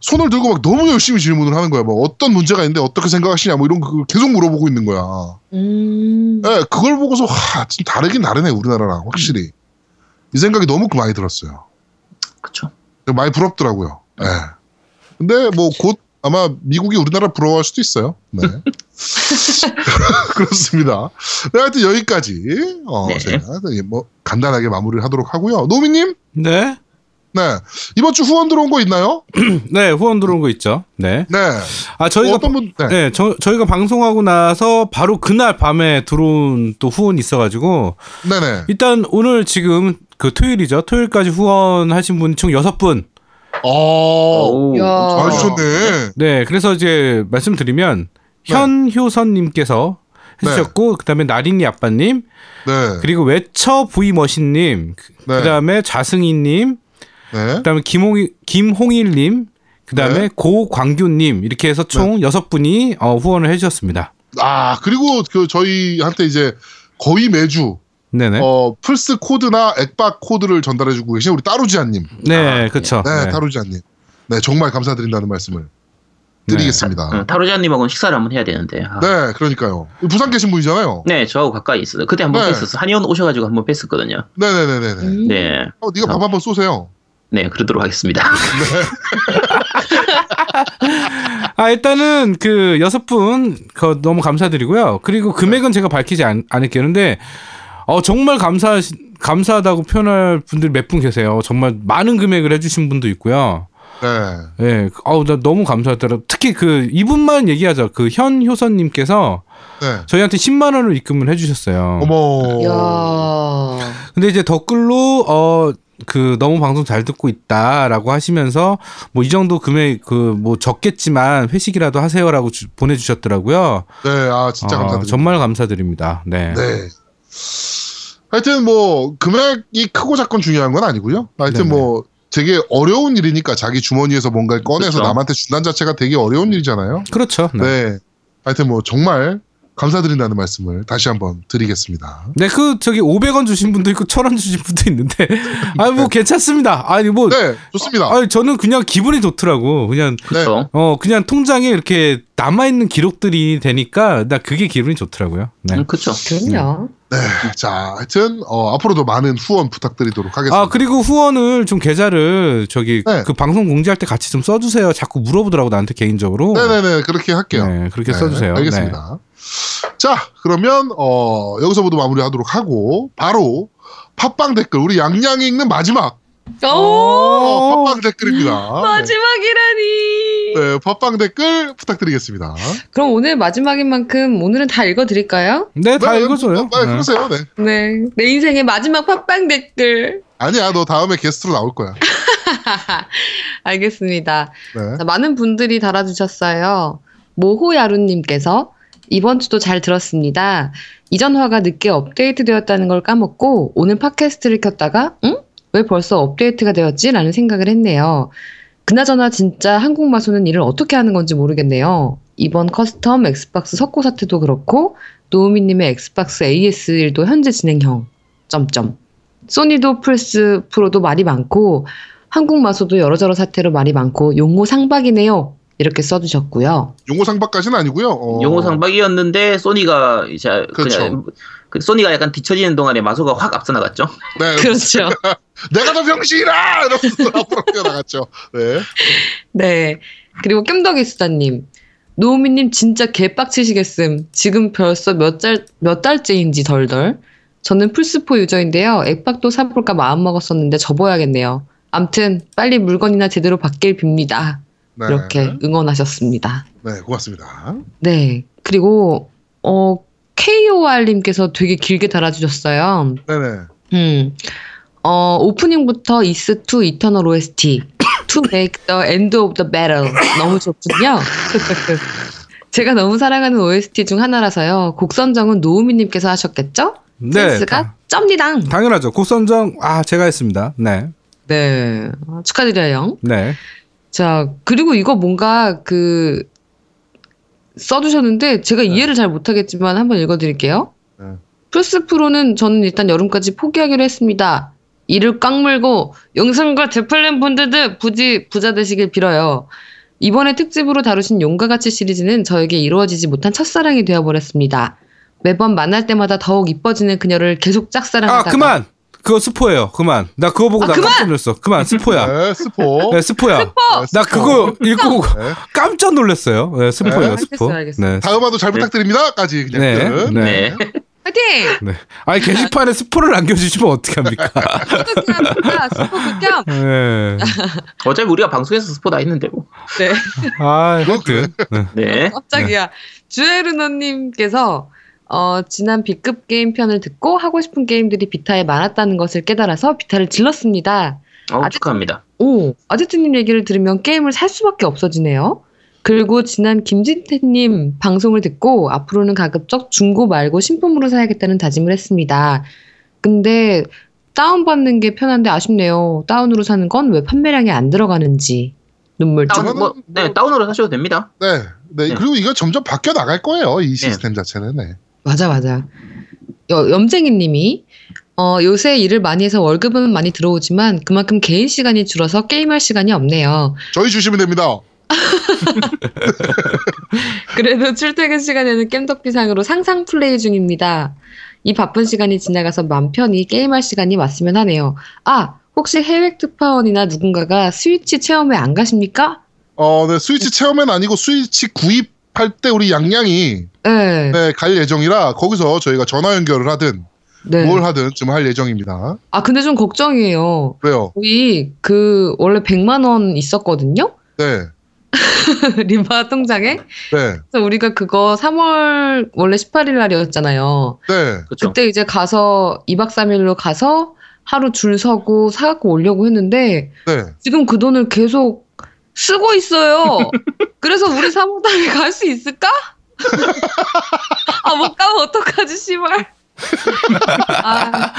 손을 들고 막 너무 열심히 질문을 하는 거야. 뭐 어떤 문제가 있는데 어떻게 생각하시냐 뭐 이런 거 계속 물어보고 있는 거야. 음. 예, 그걸 보고서 하, 좀 다르긴 다르네 우리나라랑 확실히 이 생각이 너무 많이 들었어요. 그렇죠. 많이 부럽더라고요. 예. 근데 뭐 곧 아마 미국이 우리나라 부러워할 수도 있어요. 네. 그렇습니다. 네, 하여튼 여기까지 어, 네. 제가 뭐 간단하게 마무리를 하도록 하고요. 노미님, 네? 네. 이번 주 후원 들어온 거 있나요? 네, 후원 들어온 거 있죠. 네. 네. 아, 저희가 어떤 분, 네. 네, 저, 저희가 방송하고 나서 바로 그날 밤에 들어온 또 후원이 있어 가지고 네 네. 일단 오늘 지금 그 토요일이죠. 토요일까지 후원하신 분 총 여섯 분. 어, 오, 야. 잘 어. 주셨네. 네, 그래서 이제 말씀드리면 네. 현효선님께서 해주셨고 그다음에 나린이 아빠님 네. 그리고 외처 부이머신님 네. 그다음에 자승희님 네. 그다음에 김홍 김홍일님 그다음에 네. 고광규님 이렇게 해서 총 여섯 분이 어, 후원을 해주셨습니다. 아, 그리고 그 저희한테 이제 거의 매주 네네. 어, 플스 코드나 액박 코드를 전달해주고 계신 우리 따루지아님. 네, 그렇죠. 네, 따루지아님. 네, 정말 감사드린다는 말씀을 드리겠습니다. 응, 타로자님하고는 식사를 한번 해야 되는데. 아. 네, 그러니까요. 부산 계신 분이잖아요. 네, 저하고 가까이 있어요. 그때 한번 네. 뵀었어. 한의원 오셔가지고 한번 뵀었거든요. 네 네 네 네. 음. 네, 어, 네가 밥 한번 쏘세요. 네, 그러도록 하겠습니다. 아 일단은 그 여섯 분 그, 너무 감사드리고요. 그리고 금액은 제가 밝히지 않, 않을게요. 근데 어 정말 감사 감사하다고 표현할 분들 몇 분 계세요. 정말 많은 금액을 해주신 분도 있고요. 네. 예, 어우 나 너무 감사하더라. 특히 그 이분만 얘기하죠. 그 현효선님께서 네. 저희한테 10만 원을 입금을 해주셨어요. 어머. 야. 근데 이제 댓글로 어. 그 너무 방송 잘 듣고 있다라고 하시면서 뭐 이 정도 금액 그 뭐 적겠지만 회식이라도 하세요라고 주- 보내주셨더라고요. 네, 아, 진짜 어, 감사드립니다. 정말 감사드립니다. 네. 네. 하여튼 뭐 금액이 크고 작건 중요한 건 아니고요. 하여튼 네네. 뭐 되게 어려운 일이니까 자기 주머니에서 뭔가를 꺼내서 그쵸. 남한테 준다는 자체가 되게 어려운 일이잖아요. 그렇죠. 네. 네. 하여튼 뭐 정말 감사드린다는 말씀을 다시 한번 드리겠습니다. 네, 그 저기 500원 주신 분도 있고 1000원 주신 분도 있는데 아니 뭐 괜찮습니다. 아니 뭐 네, 좋습니다. 아니 저는 그냥 기분이 좋더라고. 그냥 네. 어 그냥 통장에 이렇게 남아 있는 기록들이 되니까 나 그게 기분이 좋더라고요. 네. 음, 그렇죠. 그럼요. 네. 자, 하여튼 어, 앞으로도 많은 후원 부탁드리도록 하겠습니다. 아 그리고 후원을 좀 계좌를 저기 네. 그 방송 공지할 때 같이 좀 써 주세요. 자꾸 물어보더라고 나한테 개인적으로. 네 네 네 그렇게 할게요. 네, 그렇게 네, 써주세요. 네. 알겠습니다. 자, 그러면 어, 여기서부터 마무리하도록 하고 바로 팟빵 댓글 우리 양양이 읽는 마지막 오. 어, 팟빵 댓글입니다. 마지막이라니. 네, 네, 팟빵 댓글 부탁드리겠습니다. 그럼 오늘 마지막인 만큼 오늘은 다 읽어드릴까요? 네, 다 네, 읽어줘요. 네, 네. 그러세요. 네. 네. 내 인생의 마지막 팟빵 댓글. 아니야, 너 다음에 게스트로 나올 거야. 알겠습니다. 네. 자, 많은 분들이 달아주셨어요. 모호야루님께서 이번 주도 잘 들었습니다. 이전화가 늦게 업데이트 되었다는 걸 까먹고 오늘 팟캐스트를 켰다가 응? 왜 벌써 업데이트가 되었지? 라는 생각을 했네요. 그나저나 진짜 한국 마소는 일을 어떻게 하는 건지 모르겠네요. 이번 custom 엑스박스 석고 사태도 그렇고 노우미님의 엑스박스 AS 일도 현재 진행형. 점점. 소니도 플스 프로도 말이 많고 한국 마소도 여러저러 사태로 말이 많고 용호 상박이네요. 이렇게 써주셨고요. 용호 상박까지는 아니고요. 어, 용호 상박이었는데 소니가 이제 그렇죠. 그냥 그 소니가 약간 뒤처지는 동안에 마소가 확 앞서 나갔죠. 네, 그렇죠. 내가 더 병신이라 이러면서 앞으로 뛰어나갔죠. 네. 네. 그리고 깸덕이 수다님. 노우미님 진짜 개빡치시겠음. 지금 벌써 몇, 달, 몇 달째인지 덜덜. 저는 플스4 유저인데요. 액박도 사볼까 마음먹었었는데 접어야겠네요. 암튼 빨리 물건이나 제대로 받길 빕니다. 네. 이렇게 응원하셨습니다. 네, 고맙습니다. 네. 그리고 어 KOR님께서 되게 길게 달아주셨어요. 네네. 음. 어, 오프닝부터 이스 투 이터널 OST To make the end of the battle 너무 좋군요. 제가 너무 사랑하는 OST 중 하나라서요. 곡 선정은 노우미님께서 하셨겠죠? 네. 센스가 쩝니당. 당연하죠. 곡 선정 아 제가 했습니다. 네. 네, 어, 축하드려요. 네. 자, 그리고 이거 뭔가 그 써주셨는데 제가 이해를 잘 못하겠지만 한번 읽어드릴게요. 네. 플스 프로는 저는 일단 여름까지 포기하기로 했습니다. 이를 꽉 물고 영상과 재팔렘 본드드 부지 부자 되시길 빌어요. 이번에 특집으로 다루신 용과 같이 시리즈는 저에게 이루어지지 못한 첫사랑이 되어버렸습니다. 매번 만날 때마다 더욱 이뻐지는 그녀를 계속 아 짝사랑하다가 그만. 그거 스포예요. 그만. 나 그거 보고 아, 나 그만! 깜짝 놀랐어. 그만 스포야. 네, 스포. 네, 스포야. 네, 나 스포. 그거 읽고 네. 깜짝 놀랐어요. 네, 스포예요, 네. 스포. 알겠어요, 알겠어요. 네. 다음 화도 잘 부탁드립니다까지 그냥 네. 끝. 네. 네. 화이팅! 네. 아니 게시판에 스포를 남겨주시면 어떡합니까? 극혐입니다. 슈퍼 극혐. 네. 어차피 우리가 방송에서 스포 다 했는데 뭐. 네. 아, 하여튼. 네. 네. 깜짝이야. 주에르노님께서 어, 지난 B급 게임 편을 듣고 하고 싶은 게임들이 비타에 많았다는 것을 깨달아서 비타를 질렀습니다. 어, 아직- 축하합니다. 오, 아제트님 얘기를 들으면 게임을 살 수밖에 없어지네요. 그리고 지난 김진태님 방송을 듣고 앞으로는 가급적 중고 말고 신품으로 사야겠다는 다짐을 했습니다. 근데 다운받는 게 편한데 아쉽네요. 다운으로 사는 건 왜 판매량이 안 들어가는지. 눈물 찔. 다운, 뭐, 네, 뭐- 다운으로 사셔도 됩니다. 네, 네. 네. 그리고 이거 점점 바뀌어 나갈 거예요. 이 시스템 자체는. 네. 맞아, 맞아. 여- 염쟁이 님이, 어, 요새 일을 많이 해서 월급은 많이 들어오지만 그만큼 개인 시간이 줄어서 게임할 시간이 없네요. 저희 주시면 됩니다. 그래도 출퇴근 시간에는 겜덕비상으로 상상 플레이 중입니다. 이 바쁜 시간이 지나가서 맘 편히 게임할 시간이 왔으면 하네요. 아, 혹시 해외 특파원이나 누군가가 스위치 체험회 안 가십니까? 어, 네. 스위치 체험은 아니고 스위치 구입 할 때 우리 양양이 네. 네, 갈 예정이라 거기서 저희가 전화 연결을 하든 네. 뭘 하든 좀 할 예정입니다. 아, 근데 좀 걱정이에요. 왜요? 우리 그 원래 100만 원 있었거든요. 네. 리바 통장에. 네. 그래서 우리가 그거 3월 원래 18일 날이었잖아요. 네. 그렇죠. 그때 이제 가서 2박 3일로 가서 하루 줄 서고 사갖고 오려고 했는데 네. 지금 그 돈을 계속 쓰고 있어요. 그래서 우리 사무단에 갈 수 있을까? 아, 못 가면 어떡하지, 씨발. 아,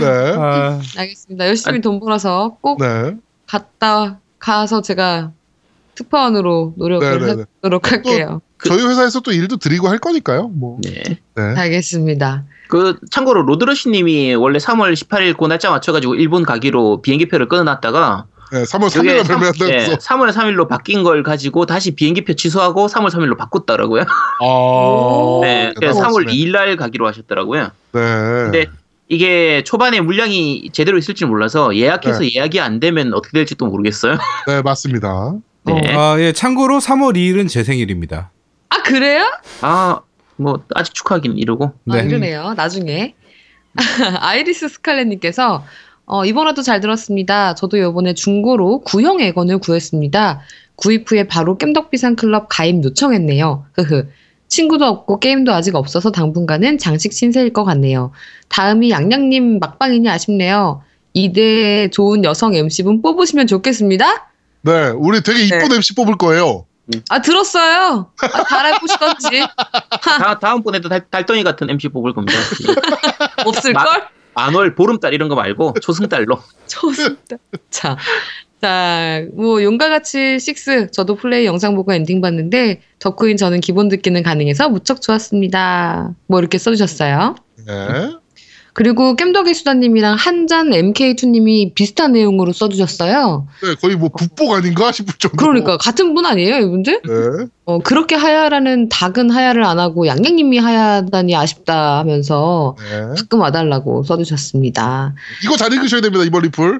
네. 아, 알겠습니다. 열심히 돈 벌어서 꼭 네. 갔다 가서 제가 특파원으로 노력을 네, 네, 네. 하도록 할게요. 그- 저희 회사에서 또 일도 드리고 할 거니까요. 뭐. 네. 네. 알겠습니다. 그 참고로 로드러시님이 원래 3월 18일 그 날짜 맞춰가지고 일본 가기로 비행기표를 끊어놨다가 네. 3월 그게 3일에 발매한다고 예, 해서. 3월 3일로 바뀐 걸 가지고 다시 비행기표 취소하고 3월 3일로 바꿨더라고요. 아. 네, 그래서 3월 대단하시네. 2일 날 가기로 하셨더라고요. 네. 근데 이게 초반에 물량이 제대로 있을 줄 몰라서 예약해서 예약이 안 되면 어떻게 될지 또 모르겠어요. 네, 맞습니다. 네. 아, 예, 참고로 3월 2일은 제 생일입니다. 아, 그래요? 아, 뭐 아직 축하하기는 이러고. 아, 네. 이러네요. 나중에. 아이리스 스칼렛님께서 어, 이번화도 잘 들었습니다. 저도 이번에 중고로 구형 애건을 구했습니다. 구입 후에 바로 깸덕비상 클럽 가입 요청했네요. 흐흐. 친구도 없고 게임도 아직 없어서 당분간은 장식 신세일 것 같네요. 다음이 양양님 막방이니 아쉽네요. 이대 좋은 여성 MC분 뽑으시면 좋겠습니다. 네. 우리 되게 이쁜 네. MC 뽑을 거예요. 아 들었어요. 아, 잘해보시던지 다, 다음번에도 달, 달덩이 같은 MC 뽑을 겁니다. 없을 걸? 만월 보름달 이런 거 말고 초승달로. 좋습니다. 자, 자, 뭐 용과 같이 식스 저도 플레이 영상 보고 엔딩 봤는데 덕후인 저는 기본 듣기는 가능해서 무척 좋았습니다. 뭐 이렇게 써주셨어요. 네. 그리고 겜덕의 수다님이랑 한잔 MK2님이 비슷한 내용으로 써주셨어요. 네, 거의 뭐 복붙 아닌가 싶을 정도. 그러니까 같은 분 아니에요, 이분들? 네. 어, 그렇게 하야라는 닭은 하야를 안 하고 양양님이 하야다니 아쉽다 하면서 네. 가끔 와달라고 써주셨습니다. 이거 잘 읽으셔야 됩니다, 이번 리플.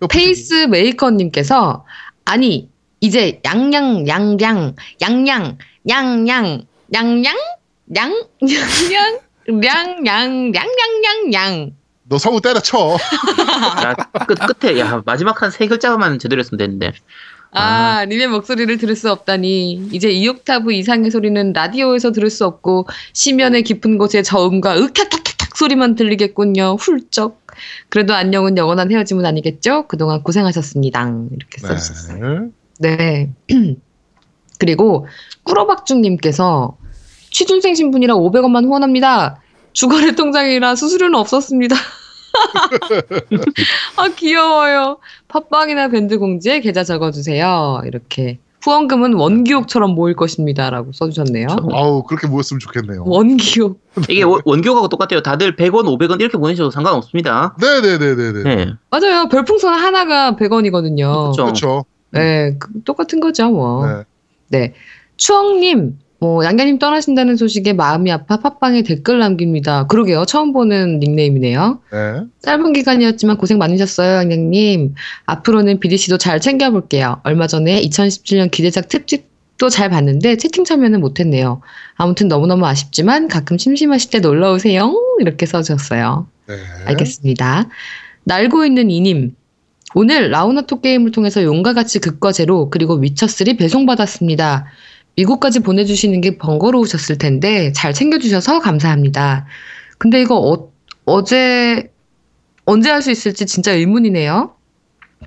네. 페이스 메이커님께서 아니 이제 양양 양양 양양 양양 양양 양 양 양 양양양양 너 성우 때려쳐. 야, 끝, 끝에, 야, 마지막 한 세 글자만 제대로 했으면 되는데. 아, 님의 목소리를 들을 수 없다니. 이제 2옥타브 이상의 소리는 라디오에서 들을 수 없고, 시면의 깊은 곳에 저음과 으캬탁탁탁 소리만 들리겠군요. 훌쩍. 그래도 안녕은 영원한 헤어짐은 아니겠죠? 그동안 고생하셨습니다. 이렇게 써주셨어요. 네. 네. 그리고 꾸러박중님께서 취준생 신분이라 500원만 후원합니다. 주거래 통장이라 수수료는 없었습니다. 아 귀여워요. 팟빵이나 밴드 공지에 계좌 적어주세요. 이렇게 후원금은 원기옥처럼 모일 것입니다라고 써주셨네요. 아우, 그렇게 모였으면 좋겠네요. 원기옥. 이게 원- 원교하고 똑같아요. 다들 100원, 500원 이렇게 보내셔도 상관없습니다. 네네네네네. 네. 맞아요. 별풍선 하나가 100원이거든요. 그렇죠. 그렇죠. 네, 그- 똑같은 거죠, 뭐. 네. 네. 추억님, 뭐, 양가님 떠나신다는 소식에 마음이 아파 팟빵에 댓글 남깁니다. 그러게요. 처음 보는 닉네임이네요. 네. 짧은 기간이었지만 고생 많으셨어요, 양양님. 앞으로는 BDC도 잘 챙겨볼게요. 얼마 전에 2017년 기대작 특집, 또잘 봤는데 채팅 참여는 못했네요. 아무튼 너무너무 아쉽지만 가끔 심심하실 때 놀러 오세요. 이렇게 써주셨어요. 네. 알겠습니다. 날고 있는 이님. 오늘 라우나토 게임을 통해서 용과 같이 극과 제로 그리고 위쳐3 배송받았습니다. 미국까지 보내주시는 게 번거로우셨을 텐데 잘 챙겨주셔서 감사합니다. 근데 이거 어, 어제 언제 할 수 있을지 진짜 의문이네요.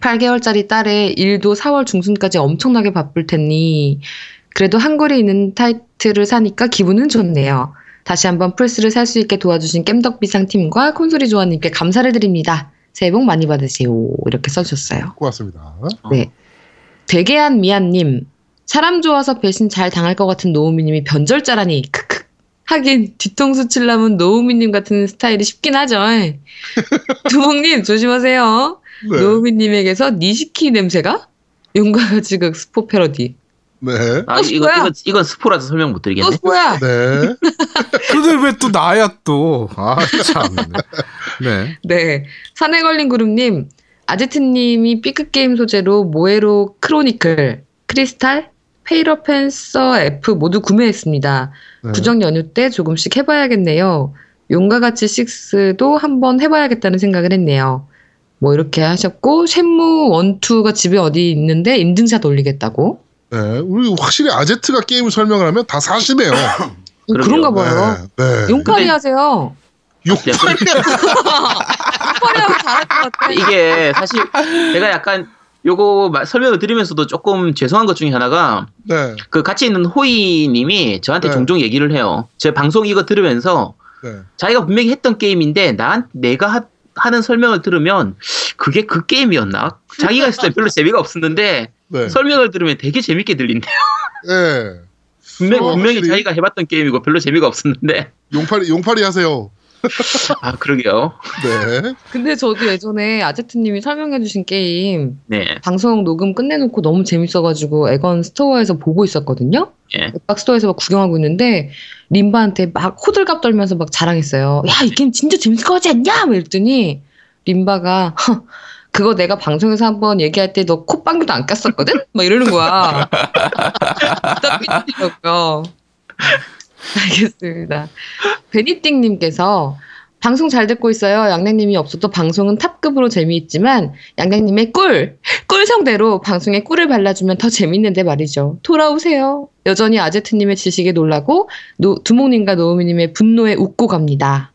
8개월짜리 딸의 일도 4월 중순까지 엄청나게 바쁠 테니 그래도 한글에 있는 타이틀을 사니까 기분은 좋네요. 다시 한번 플스를 살 수 있게 도와주신 겜덕비상 팀과 콘솔이 조아님께 감사를 드립니다. 새해 복 많이 받으세요. 이렇게 써주셨어요. 고맙습니다. 네. 되게한 미안님. 사람 좋아서 배신 잘 당할 것 같은 노우미님이 변절자라니. 크크. 하긴 뒤통수 칠라면 노우미님 같은 스타일이 쉽긴 하죠. 두목님 조심하세요. 네. 노우미님에게서 니시키 냄새가? 용과 같이 그 스포 패러디. 네. 아, 또 이거, 스포야? 이건, 이건 스포라서 설명 못또 드리겠네. 스포야! 네. 근데 왜 또 나야 또? 아 참. 네. 네. 산에 걸린 구름님, 아제트님이 B급 게임 소재로 모에로 크로니클, 크리스탈, 페어리 펜서 F 모두 구매했습니다. 네. 구정 연휴 때 조금씩 해봐야겠네요. 용과 같이 6도 한번 해봐야겠다는 생각을 했네요. 뭐 이렇게 하셨고 쉔무 1, 2가 집에 어디 있는데 인증샷 올리겠다고. 네. 우리 확실히 아제트가 게임을 설명을 하면 다 사시네요. 어, 그럼요. 그런가 봐요. 네. 네. 용팔이 근데- 하세요. 욕팔이 용팔이 하면 잘할 것 같아. 이게 사실 제가 약간 요거 마- 설명을 드리면서도 조금 죄송한 것 중에 하나가 네. 그 같이 있는 호이님이 저한테 네. 종종 얘기를 해요. 제 방송 이거 들으면서 네. 자기가 분명히 했던 게임인데 난 내가 하, 하는 설명을 들으면 그게 그 게임이었나? 자기가 했을 때 별로 재미가 없었는데 네. 설명을 들으면 되게 재밌게 들린대요. 네. 분명, 어, 분명히 확실히. 자기가 해봤던 게임이고 별로 재미가 없었는데 용팔이 용팔이 하세요. 아 그러게요. 네. 근데 저도 예전에 아제트님이 설명해주신 게임 네. 방송 녹음 끝내놓고 너무 재밌어가지고 에건 스토어에서 보고 있었거든요. 예. 엑박 스토어에서 막 구경하고 있는데 림바한테 막 호들갑 떨면서 막 자랑했어요. 야 이 게임 진짜 재밌을 것 같지 않냐? 막 이랬더니 림바가 "허, 그거 내가 방송에서 한번 얘기할 때 너 콧방귀도 안 꼈었거든? 막 이러는 거야. 삐지더라고요. 알겠습니다. 베니띵님께서 방송 잘 듣고 있어요. 양양님이 없어도 방송은 탑급으로 재미있지만 양양님의 꿀! 꿀 성대로 방송에 꿀을 발라주면 더 재밌는데 말이죠. 돌아오세요. 여전히 아제트님의 지식에 놀라고 노- 두목님과 노우미님의 분노에 웃고 갑니다.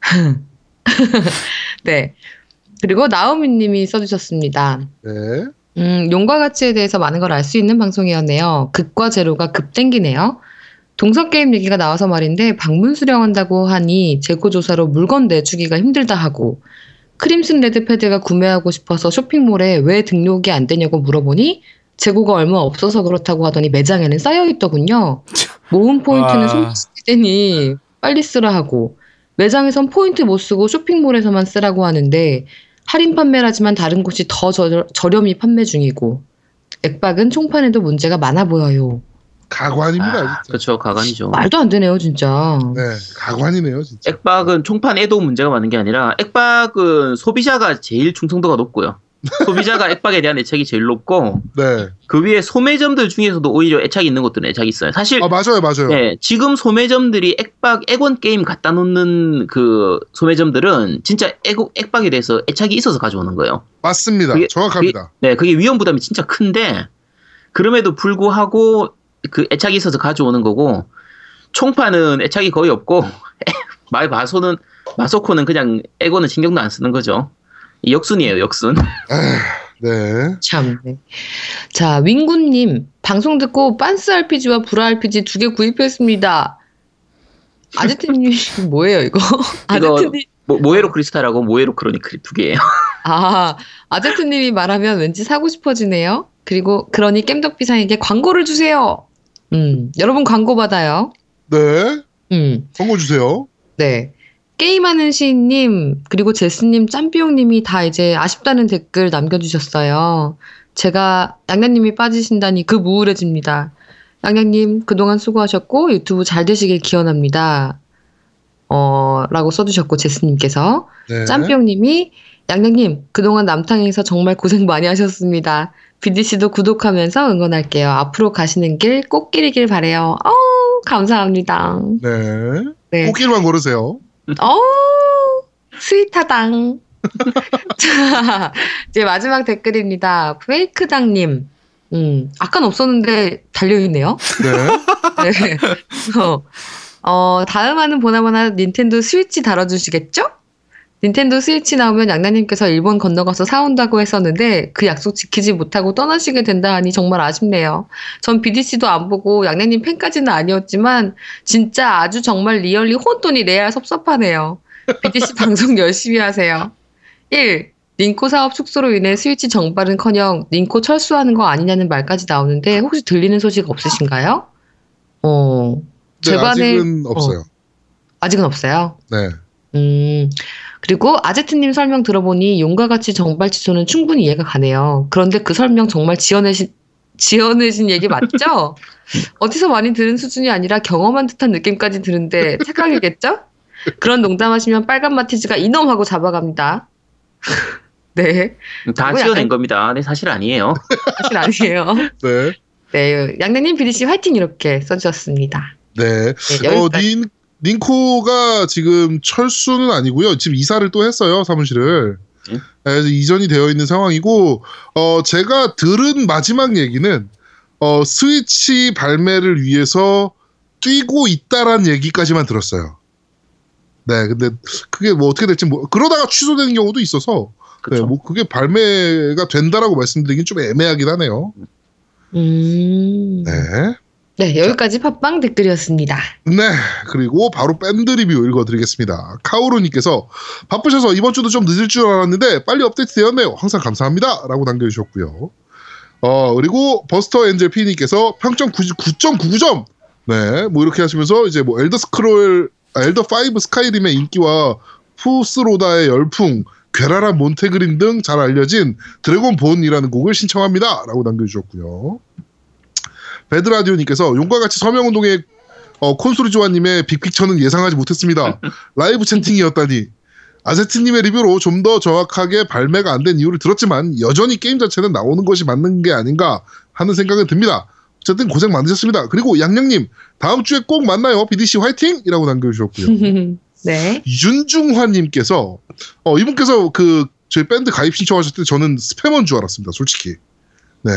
네. 그리고 노우미님이 써주셨습니다. 네. 음, 용과 같이에 대해서 많은 걸 알 수 있는 방송이었네요. 극과 제로가 급 땡기네요. 동서 게임 얘기가 나와서 말인데 방문 수령한다고 하니 재고 조사로 물건 내주기가 힘들다 하고 crimson red 패드가 구매하고 싶어서 쇼핑몰에 왜 등록이 안 되냐고 물어보니 재고가 얼마 없어서 그렇다고 하더니 매장에는 쌓여 있더군요. 모은 포인트는 와. 손찌대니 빨리 쓰라 하고 매장에선 포인트 못 쓰고 쇼핑몰에서만 쓰라고 하는데 할인 판매라지만 다른 곳이 더 저, 저렴히 판매 중이고 액박은 총판에도 문제가 많아 보여요. 가관입니다. 아. 그렇죠. 가관이죠. 말도 안 되네요, 진짜. 네. 가관이네요, 진짜. 액박은 총판 에도 문제가 많은 게 아니라 액박은 소비자가 제일 충성도가 높고요. 소비자가 액박에 대한 애착이 제일 높고 네. 그 위에 소매점들 중에서도 오히려 애착이 있는 것들은 애착이 있어요. 사실 아 맞아요, 맞아요. 네, 지금 소매점들이 액박 액원 게임 갖다 놓는 그 소매점들은 진짜 액, 액박에 대해서 애착이 있어서 가져오는 거예요. 맞습니다. 그게- 정확합니다. 네, 그게 위험 부담이 진짜 큰데 그럼에도 불구하고 그 애착이 있어서 가져오는 거고 총판은 애착이 거의 없고 말 마소는 마소코는 그냥 에고는 신경도 안 쓰는 거죠. 역순이에요, 역순. 네. 참. 네. 자, 윙구님, 방송 듣고 빤스 RPG와 브라 RPG 두 개 구입했습니다. 아제트님, 뭐예요, 이거? 아제트님, 모, 모에로 크리스탈하고 모에로 크로니클 두 개예요. 아, 아제트님이 말하면 왠지 사고 싶어지네요. 그리고, 그러니 겜덕비상에게 광고를 주세요. 음, 여러분 광고 받아요. 네. 음, 광고 주세요. 네. 게임하는 시인님, 그리고 제스님, 짬비용님이 다 이제 아쉽다는 댓글 남겨주셨어요. 제가 양양님이 빠지신다니 그 우울해집니다. 양양님, 그동안 수고하셨고, 유튜브 잘 되시길 기원합니다. 어, 라고 써주셨고, 제스님께서. 네. 짬비용님이, 양양님, 그동안 남탕에서 정말 고생 많이 하셨습니다. BDC도 구독하면서 응원할게요. 앞으로 가시는 길 꽃길이길 바래요. 어우, 감사합니다. 네. 네. 꽃길만 걸으세요. 어우, 스윗하당. 자, 이제 마지막 댓글입니다. 페이크당님. 음, 아까는 없었는데 달려있네요. 네. 네. 어, 어, 다음 화는 보나마나 닌텐도 스위치 다뤄주시겠죠? 닌텐도 스위치 나오면 양나님께서 일본 건너가서 사온다고 했었는데 그 약속 지키지 못하고 떠나시게 된다 하니 정말 아쉽네요. 전 BDC도 안 보고 양나님 팬까지는 아니었지만 진짜 아주 정말 리얼리 혼돈이 레알 섭섭하네요. BDC 방송 열심히 하세요. 1. 닌코 사업 축소로 인해 스위치 정발은커녕 닌코 철수하는 거 아니냐는 말까지 나오는데 혹시 들리는 소식 없으신가요? 어, 네, 제반에 아직은 없어요. 아직은 없어요. 네. 음, 그리고 아제트님 설명 들어보니 용과 같이 정발 취소는 충분히 이해가 가네요. 그런데 그 설명 정말 지어내신, 지어내신 얘기 맞죠? 어디서 많이 들은 수준이 아니라 경험한 듯한 느낌까지 드는데 착각이겠죠? 그런 농담하시면 빨간 마티즈가 이놈하고 잡아갑니다. 네, 다 지어낸 약간- 겁니다. 네, 사실 아니에요. 사실 아니에요. 네. 네, 양내님 비디씨 화이팅 이렇게 써주셨습니다. 네. 네, 어. 닌, 닌코가 지금 철수는 아니고요. 지금 이사를 또 했어요, 사무실을. 예? 네, 그래서 이전이 되어 있는 상황이고, 어, 제가 들은 마지막 얘기는, 어, 스위치 발매를 위해서 뛰고 있다란 얘기까지만 들었어요. 네, 근데 그게 뭐 어떻게 될지 뭐, 그러다가 취소되는 경우도 있어서, 네, 그쵸. 뭐 그게 발매가 된다라고 말씀드리긴 좀 애매하긴 하네요. 음. 네. 네, 여기까지 팟빵 댓글이었습니다. 네, 그리고 바로 밴드 리뷰 읽어드리겠습니다. 카오루님께서 바쁘셔서 이번 주도 좀 늦을 줄 알았는데 빨리 업데이트 되었네요. 항상 감사합니다. 라고 남겨주셨고요. 어, 그리고 버스터 엔젤 P님께서 평점 9.99점! 네, 뭐 이렇게 하시면서 이제 뭐 엘더 스크롤, 아, 엘더 5 스카이림의 인기와 푸스로다의 열풍, 괴랄한 mondegreen 등 잘 알려진 드래곤 본이라는 곡을 신청합니다. 라고 남겨주셨고요. 배드라디오님께서 용과 같이 서명운동의 어, 콘솔이조아님의 big picture는 예상하지 못했습니다. 라이브 채팅이었다니. 아제트님의 리뷰로 좀 더 정확하게 발매가 안 된 이유를 들었지만 여전히 게임 자체는 나오는 것이 맞는 게 아닌가 하는 생각은 듭니다. 어쨌든 고생 많으셨습니다. 그리고 양양님 다음 주에 꼭 만나요. BDC 화이팅! 이라고 남겨주셨고요. 네. 윤중화님께서 어, 이분께서 그 저희 밴드 가입 신청하셨을 때 저는 스팸인 줄 알았습니다. 솔직히. 네.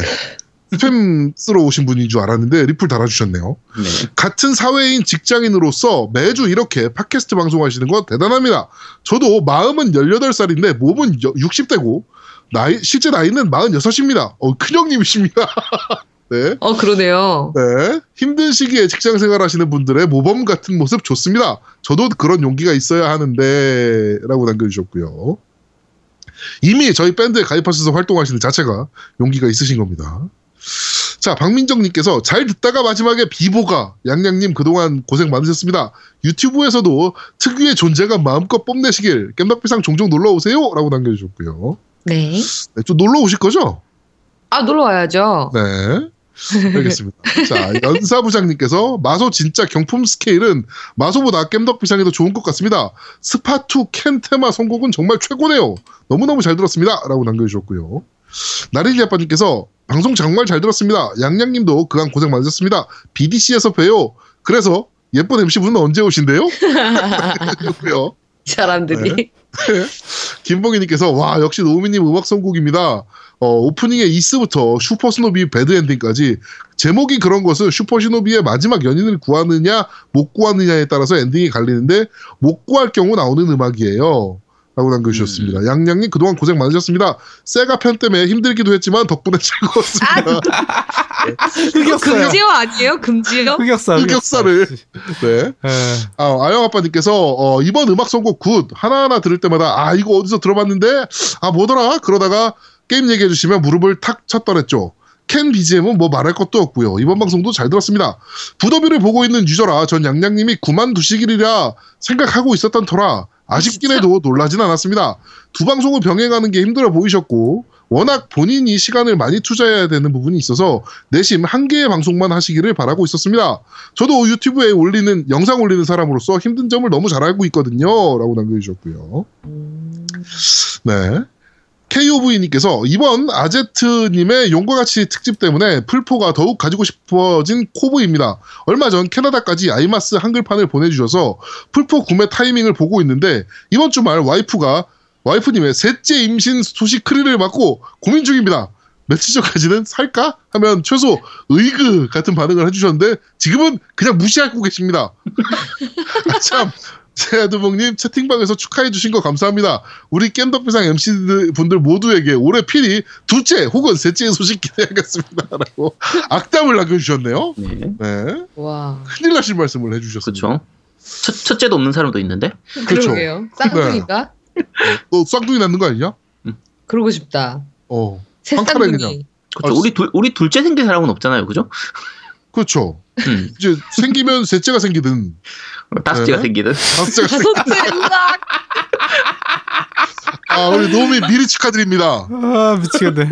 스팸 쓰러 오신 분인 줄 알았는데 리플 달아주셨네요. 네. 같은 사회인 직장인으로서 매주 이렇게 팟캐스트 방송하시는 거 대단합니다. 저도 마음은 18살인데 몸은 60대고 나이 실제 나이는 46입니다. 어, 큰형님이십니다. 네. 어, 그러네요. 네. 힘든 시기에 직장 생활하시는 분들의 모범 같은 모습 좋습니다. 저도 그런 용기가 있어야 하는데 라고 남겨주셨고요. 이미 저희 밴드에 가입하셔서 활동하시는 자체가 용기가 있으신 겁니다. 자, 박민정님께서 잘 듣다가 마지막에 비보가 양양님 그동안 고생 많으셨습니다. 유튜브에서도 특유의 존재감 마음껏 뽐내시길 겜덕비상 종종 놀러 오세요 라고 남겨주셨고요. 네. 네, 좀 놀러 오실 거죠? 아, 놀러 와야죠. 네. 알겠습니다. 자, 연사부장님께서 마소 진짜 경품 스케일은 마소보다 겜덕 비상이 더 좋은 것 같습니다. 스파2 켄 테마 선곡은 정말 최고네요. 너무너무 잘 들었습니다. 라고 남겨주셨고요. 나린이 아빠님께서 방송 정말 잘 들었습니다. 양양님도 그간 고생 많으셨습니다. BDC에서 봬요. 그래서 예쁜 MC분은 언제 오신대요? 그렇고요. 이 사람들이. 김봉희님께서 와 역시 노우미님 음악 선곡입니다. 어, 오프닝의 이스부터 슈퍼시노비 bad ending까지 제목이 그런 것은 슈퍼시노비의 마지막 연인을 구하느냐 못 구하느냐에 따라서 엔딩이 갈리는데 못 구할 경우 나오는 음악이에요. 라고 남겨주셨습니다. 양양님 그동안 고생 많으셨습니다. 세가 편 때문에 힘들기도 했지만 덕분에 즐거웠습니다. 이거 금지어 아니에요? 금지어? 흑역사 흑역사를. 네. 예. 아, 아영 아빠님께서 어, 이번 음악 선곡 good 하나하나 들을 때마다 아 이거 어디서 들어봤는데 아 뭐더라 그러다가 게임 얘기해 주시면 무릎을 탁 쳤더랬죠. 켄 BGM은 뭐 말할 것도 없고요. 이번 방송도 잘 들었습니다. 부더비를 보고 있는 유저라 전 양양님이 그만 두시기리라 생각하고 있었던 터라 아쉽긴 해도 놀라진 않았습니다. 두 방송을 병행하는 게 힘들어 보이셨고 워낙 본인이 시간을 많이 투자해야 되는 부분이 있어서 내심 한 개의 방송만 하시기를 바라고 있었습니다. 저도 유튜브에 올리는 영상 올리는 사람으로서 힘든 점을 너무 잘 알고 있거든요. 라고 남겨주셨고요. 네. KOV님께서 이번 아제트님의 용과 같이 특집 때문에 풀포가 더욱 가지고 싶어진 코브입니다. 얼마 전 캐나다까지 아이마스 한글판을 보내주셔서 풀포 구매 타이밍을 보고 있는데 이번 주말 와이프가 와이프님의 셋째 임신 소식 크리를 맞고 고민 중입니다. 며칠 전까지는 살까? 하면 최소 의그 같은 반응을 해주셨는데 지금은 그냥 무시하고 계십니다. 아, 참 제아드봉님 채팅방에서 축하해주신 거 감사합니다. 우리 겜덕비상 MC 분들 모두에게 올해 필히 둘째 혹은 셋째 소식 기대하겠습니다 라고 악담을 남겨주셨네요. 네. 네, 와. 큰일 나실 말씀을 해주셨습니다. 그렇죠. 첫, 첫째도 없는 사람도 있는데. 그러게요. 쌍둥이가? 너 쌍둥이 낳는 거 아니냐? 그러고 싶다. 어, 새 그냥. 쌍둥이. 그렇죠. 아, 우리 둘 우리 둘째 생긴 사람은 없잖아요, 그죠? 그렇죠. 음. 이제 생기면 셋째가 생기든 다섯째가 네. 생기든. 다섯째가 생기든 다섯째! 아 우리 노미 미리 축하드립니다. 아 미치겠네.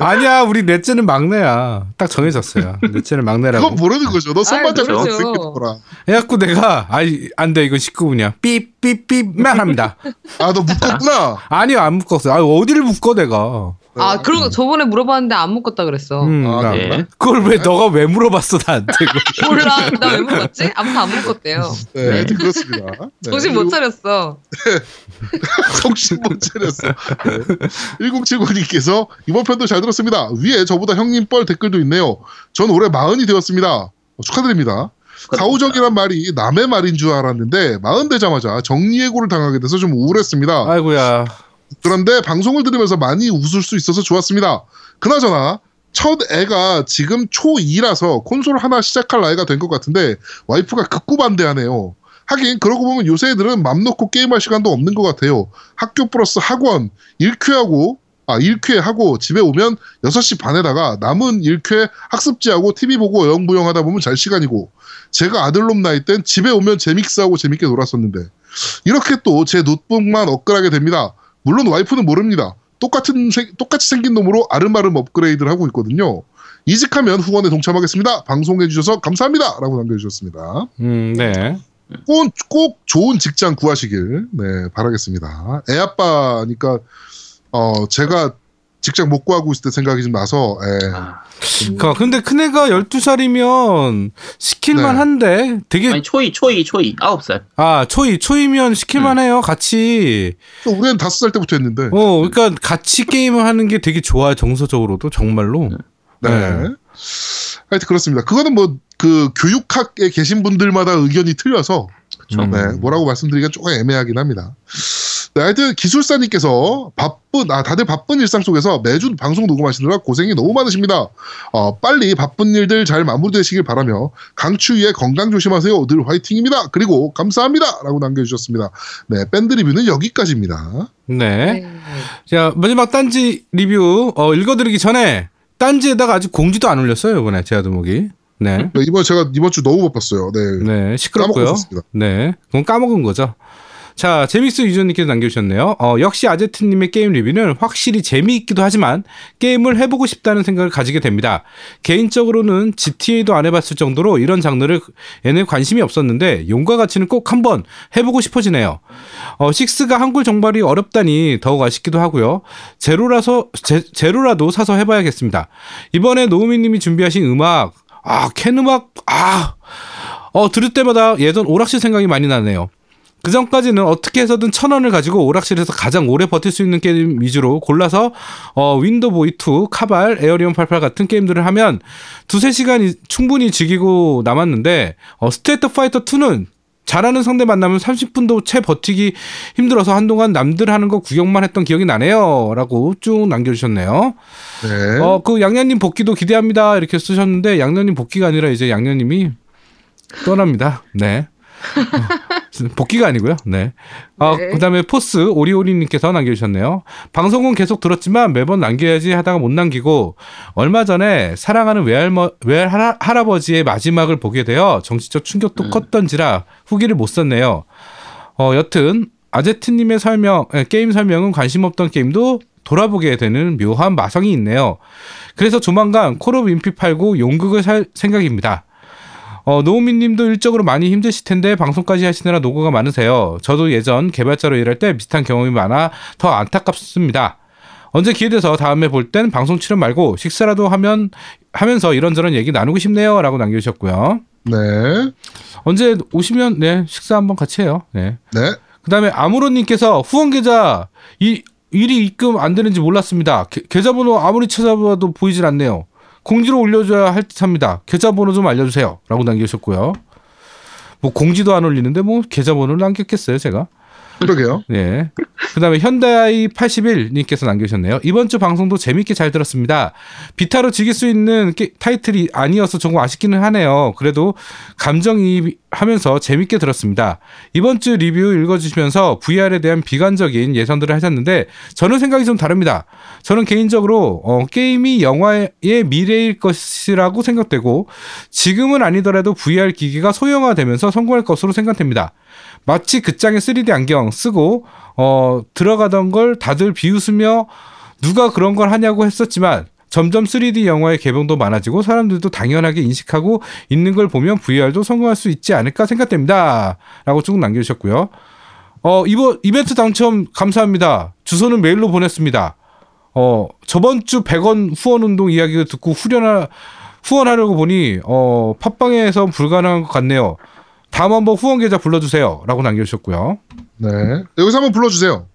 아니야 우리 넷째는 막내야. 딱 정해졌어요. 넷째는 막내라고. 그건 모르는 거죠. 너 선반장 아이, 모르죠. 생길 거라. 해갖고 내가 아이 안돼 이건 19분이야. 삐삐삐만 합니다. 아 너 묶었구나. 아니요 안 묶었어. 아 어디를 묶어 내가. 아, 그런 거 저번에 물어봤는데 안 묶었다 그랬어. 음, 아, 나- 네. 그걸 왜 너가 왜 물어봤어 나한테? 몰라. 나 왜 물어봤지? 아무튼 안 묶었대요. 네, 하여튼 그렇습니다. 네. 정신 못 차렸어. 정신 못 차렸어. 네. 1079님께서 이번 편도 잘 들었습니다. 위에 저보다 형님 뻘 댓글도 있네요. 전 올해 마흔이 되었습니다. 어, 축하드립니다. 사후적이란 말이 남의 말인 줄 알았는데 마흔 되자마자 정리해고를 당하게 돼서 좀 우울했습니다. 아이고야. 그런데 방송을 들으면서 많이 웃을 수 있어서 좋았습니다. 그나저나 첫 애가 지금 초2라서 콘솔 하나 시작할 나이가 된 것 같은데 와이프가 극구 반대하네요. 하긴 그러고 보면 요새 애들은 맘 놓고 게임할 시간도 없는 것 같아요. 학교 플러스 학원 1쾌하고 아 1쾌 하고 집에 오면 6시 반에다가 남은 1쾌 학습지하고 TV 보고 영부영 하다 보면 잘 시간이고 제가 아들놈 나이 땐 집에 오면 재믹스하고 재밌게 놀았었는데 이렇게 또 제 노트북만 업글하게 됩니다. 물론 와이프는 모릅니다. 똑같은 생- 똑같이 생긴 놈으로 아름아름 업그레이드를 하고 있거든요. 이직하면 후원에 동참하겠습니다. 방송해 주셔서 감사합니다라고 남겨주셨습니다. 음 네. 꼭, 꼭 좋은 직장 구하시길 네 바라겠습니다. 애 아빠니까 어 제가 직장 못 구하고 있을 때 생각이 좀 나서 예. 아, 그 근데 큰애가 12살이면 시킬만 네. 한데 되게 아니 초이 초이 초이 아홉 살. 아 초이 초이면 시킬만 해요 같이 또 우리는 다섯 살 때부터 했는데 어 그러니까 같이 게임을 하는 게 되게 좋아요 정서적으로도 정말로 네. 하여튼 그렇습니다. 그거는 뭐 그 교육학에 계신 분들마다 의견이 틀려서 그렇죠. 음. 네, 뭐라고 말씀드리기가 조금 애매하긴 합니다. 네, 하여튼 기술사님께서 바쁜, 아, 다들 바쁜 일상 속에서 매주 방송 녹음하시느라 고생이 너무 많으십니다. 어, 빨리 바쁜 일들 잘 마무리되시길 바라며 강추위에 건강 조심하세요. 늘 화이팅입니다. 그리고 감사합니다. 라고 남겨주셨습니다. 네, 밴드 리뷰는 여기까지입니다. 네. 네. 자 마지막 딴지 리뷰 어, 읽어드리기 전에 딴지에다가 아직 공지도 안 올렸어요 이번에 제아도목이 네. 네, 이번 제가 이번 주 너무 바빴어요. 네. 네, 시끄럽고요. 네, 그건 까먹은 거죠. 자, 재믹스 유저님께서 남겨주셨네요. 어, 역시 아제트님의 게임 리뷰는 확실히 재미있기도 하지만 게임을 해보고 싶다는 생각을 가지게 됩니다. 개인적으로는 GTA도 안 해봤을 정도로 이런 장르를 얘네 관심이 없었는데 용과 같이는 꼭 한번 해보고 싶어지네요. 어, 식스가 한글 정발이 어렵다니 더욱 아쉽기도 하고요. 제로라서 제, 제로라도 사서 해봐야겠습니다. 이번에 노우미님이 준비하신 음악, 아, 켄 음악, 아, 어, 들을 때마다 예전 오락실 생각이 많이 나네요. 그 전까지는 어떻게 해서든 천 원을 가지고 오락실에서 가장 오래 버틸 수 있는 게임 위주로 골라서 어, 원더보이 2, 카발, 에어리어 88 같은 게임들을 하면 두세 시간이 충분히 즐기고 남았는데 어, 스트리트 파이터 2는 잘하는 상대 만나면 30분도 채 버티기 힘들어서 한동안 남들 하는 거 구경만 했던 기억이 나네요. 라고 쭉 남겨주셨네요. 네. 어, 그 양녀님 복귀도 기대합니다. 이렇게 쓰셨는데 양녀님 복귀가 아니라 이제 양녀님이 떠납니다. 네. 어, 복귀가 아니고요. 네. 아, 네. 그다음에 포스 오리오리님께서 남겨주셨네요. 방송은 계속 들었지만 매번 남겨야지 하다가 못 남기고 얼마 전에 사랑하는 외할머 외할 할아, 할아버지의 마지막을 보게 되어 정치적 충격도 컸던지라 후기를 못 썼네요. 어, 여튼 아제트님의 설명 에, 게임 설명은 관심 없던 게임도 돌아보게 되는 묘한 마성이 있네요. 그래서 조만간 콜 오브 인피 팔고 용극을 살 생각입니다. 어, 노우미님도 일적으로 많이 힘드실 텐데 방송까지 하시느라 노고가 많으세요. 저도 예전 개발자로 일할 때 비슷한 경험이 많아 더 안타깝습니다. 언제 기회 돼서 다음에 볼 땐 방송 출연 말고 식사라도 하면 하면서 이런저런 얘기 나누고 싶네요라고 남겨 주셨고요. 네. 언제 오시면 네 식사 한번 같이 해요. 네. 네. 그다음에 아무로 님께서 후원 계좌 이 일이 입금 안 되는지 몰랐습니다. 게- 계좌번호 아무리 찾아봐도 보이질 않네요. 공지로 올려줘야 할 듯합니다. 계좌번호 좀 알려주세요.라고 남겨주셨고요. 뭐 공지도 안 올리는데 뭐 계좌번호를 남겼겠어요 제가. 그러게요. 예. 그다음에 현대아이 81님께서 남겨주셨네요. 이번 주 방송도 재밌게 잘 들었습니다. 비타로 즐길 수 있는 게- 타이틀이 아니어서 조금 아쉽기는 하네요. 그래도 감정이입하면서 재밌게 들었습니다. 이번 주 리뷰 읽어주시면서 VR에 대한 비관적인 예상들을 하셨는데 저는 생각이 좀 다릅니다. 저는 개인적으로 어, 게임이 영화의 미래일 것이라고 생각되고 지금은 아니더라도 VR 기기가 소형화되면서 성공할 것으로 생각됩니다. 마치 그 짱의 3D 안경 쓰고 어 들어가던 걸 다들 비웃으며 누가 그런 걸 하냐고 했었지만 점점 3D 영화의 개봉도 많아지고 사람들도 당연하게 인식하고 있는 걸 보면 VR도 성공할 수 있지 않을까 생각됩니다. 라고 쭉 남겨주셨고요. 어, 이번 이벤트 당첨 감사합니다. 주소는 메일로 보냈습니다. 어, 저번 주 100원 후원 운동 이야기를 듣고 후련하, 후원하려고 보니, 어, 팟빵에서 불가능한 것 같네요. 다음 한번 후원 계좌 불러주세요. 라고 남겨주셨고요. 네. 여기서 한번 불러주세요.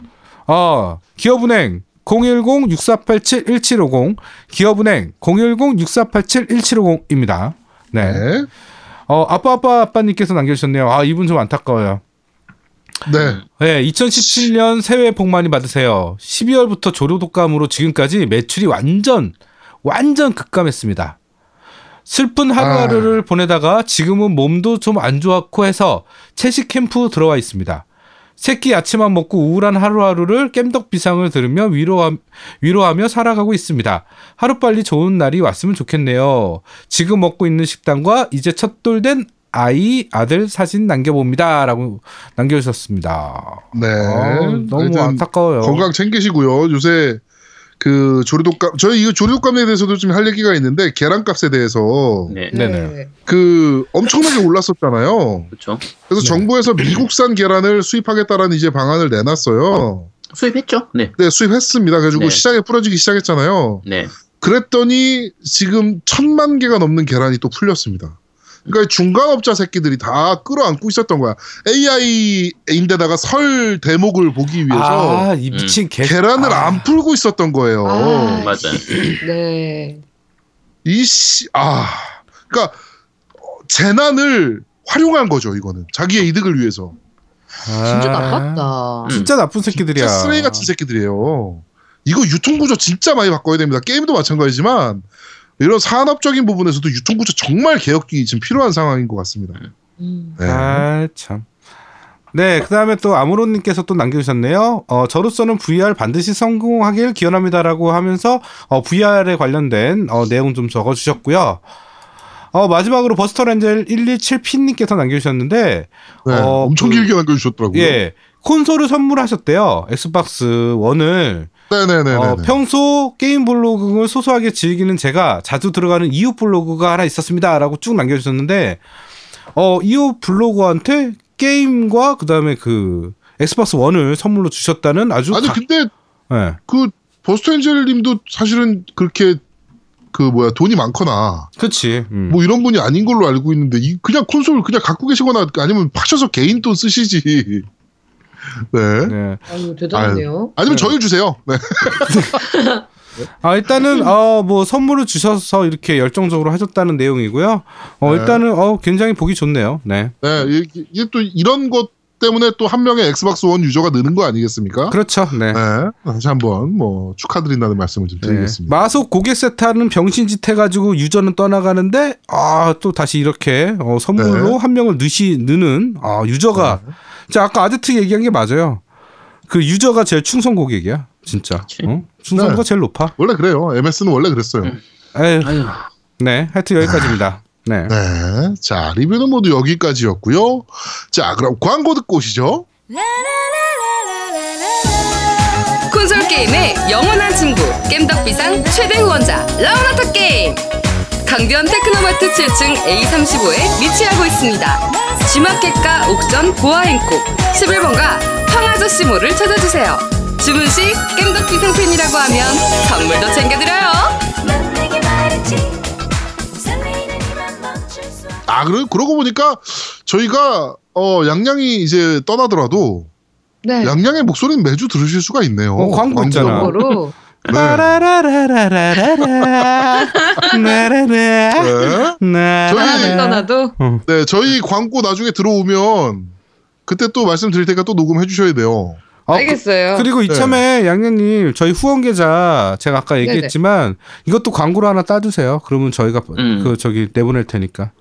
아, 기업은행 010-6487-1750, 기업은행 010-6487-1750입니다. 네. 네. 어, 아빠, 아빠, 아빠님께서 남겨주셨네요. 아, 이분 좀 안타까워요. 네. 네, 2017년 새해 복 많이 받으세요. 12월부터 조류 독감으로 지금까지 매출이 완전, 완전 급감했습니다. 슬픈 하루하루를 보내다가 지금은 몸도 좀 안 좋았고 해서 채식 캠프 들어와 있습니다. 새끼 야채만 먹고 우울한 하루하루를 깸덕 비상을 들으며 위로하, 위로하며 살아가고 있습니다. 하루빨리 좋은 날이 왔으면 좋겠네요. 지금 먹고 있는 식단과 이제 첫돌된 아이, 아들 사진 남겨봅니다. 라고 남겨주셨습니다. 네. 아, 너무 안타까워요. 건강 챙기시고요. 요새 그 조류독감 저희 이거 조류독감에 대해서도 좀 할 얘기가 있는데 계란값에 대해서 네, 네네. 그 엄청나게 올랐었잖아요. 그렇죠. 그래서 네. 정부에서 미국산 계란을 수입하겠다라는 이제 방안을 내놨어요. 수입했죠? 네, 네, 수입했습니다. 그래가지고 네. 시장에 뿌려지기 시작했잖아요. 네, 그랬더니 지금 천만 개가 넘는 계란이 또 풀렸습니다. 그러니까 중간업자 새끼들이 다 끌어안고 있었던 거야. AI인데다가 설 대목을 보기 위해서 아, 이 미친 개. 계란을 아. 안 풀고 있었던 거예요. 아. 맞아요. 네. 이씨, 아, 그러니까 어, 재난을 활용한 거죠. 이거는 자기의 이득을 위해서. 진짜 아. 나빴다. 음. 진짜 나쁜 새끼들이야. 진짜 쓰레기 같은 새끼들이에요. 이거 유통 구조 진짜 많이 바꿔야 됩니다. 게임도 마찬가지지만 이런 산업적인 부분에서도 유통 구조 정말 개혁이 지금 필요한 상황인 것 같습니다. 음. 네. 아, 참. 네, 그 다음에 또 아무로님께서 또 남겨주셨네요. 어, 저로서는 VR 반드시 성공하길 기원합니다라고 하면서 어, VR에 관련된 어, 내용 좀 적어주셨고요. 어, 마지막으로 버스터 렌젤 127P님께서 남겨주셨는데, 네, 어, 엄청 그- 길게 남겨주셨더라고요. 예, 콘솔을 선물하셨대요. 엑스박스 1을. 네네네. 어, 평소 게임 블로그를 소소하게 즐기는 제가 자주 들어가는 이웃 블로그가 하나 있었습니다라고 쭉 남겨주셨는데 어 이웃 블로그한테 게임과 그 다음에 그 엑스박스 원을 선물로 주셨다는 아주 아니 가- 근데 예, 그 버스트엔젤님도 사실은 그렇게 그 뭐야 돈이 많거나 그치 음. 뭐 이런 분이 아닌 걸로 알고 있는데 이 그냥 콘솔 그냥 갖고 계시거나 아니면 파셔서 개인 돈 쓰시지. 네. 네. 아유, 대단하네요. 아니면 네. 저희 주세요. 네. 아 일단은 어뭐 선물을 주셔서 이렇게 열정적으로 하셨다는 내용이고요. 어 네. 일단은 어 굉장히 보기 좋네요. 네. 네. 이게, 이게 또 이런 것 때문에 또 한 명의 엑스박스 원 유저가 느는 거 아니겠습니까? 그렇죠. 네. 네. 다시 한번 뭐 축하드린다는 말씀을 좀 네. 드리겠습니다. 마속 고객 세트하는 병신짓 해가지고 유저는 떠나가는데 아 또 다시 이렇게 어, 선물로 네. 한 명을 넣시 느는 아 유저가 자 아까 아제트 얘기한 게 맞아요. 그 유저가 제일 충성 고객이야 진짜. 어? 충성도가 네. 제일 높아. 원래 그래요. MS는 원래 그랬어요. 음. 에휴, 아유, 네 하여튼 여기까지입니다. 네. 네. 자, 리뷰는 모두 여기까지였고요. 자, 그럼 광고 듣고 오시죠. 콘솔 게임의 영원한 친구 겜덕비상 최대 후원자 라운하터 게임 강변 테크노마트 7층 A35에 위치하고 있습니다 G마켓과 옥션 보아행콕 11번가 황아저씨몰을 찾아주세요 주문 시 겜덕비상 팬이라고 하면 선물도 챙겨드려요. 아 그러 그러고 보니까 저희가 어 양양이 이제 떠나더라도 네. 양양의 목소리는 매주 들으실 수가 있네요. 어, 광고 있잖아. 네. 라라라라라라라. 나라라. 네. 떠나도 네, 저희 광고 나중에 들어오면 그때 또 말씀드릴 테니까 또 녹음해 주셔야 돼요. 아, 알겠어요. 그, 리고 이참에 양양님 저희 후원 계좌 제가 아까 얘기했지만 이것도 광고로 하나 따주세요. 그러면 저희가 음. 그 저기 내보낼 테니까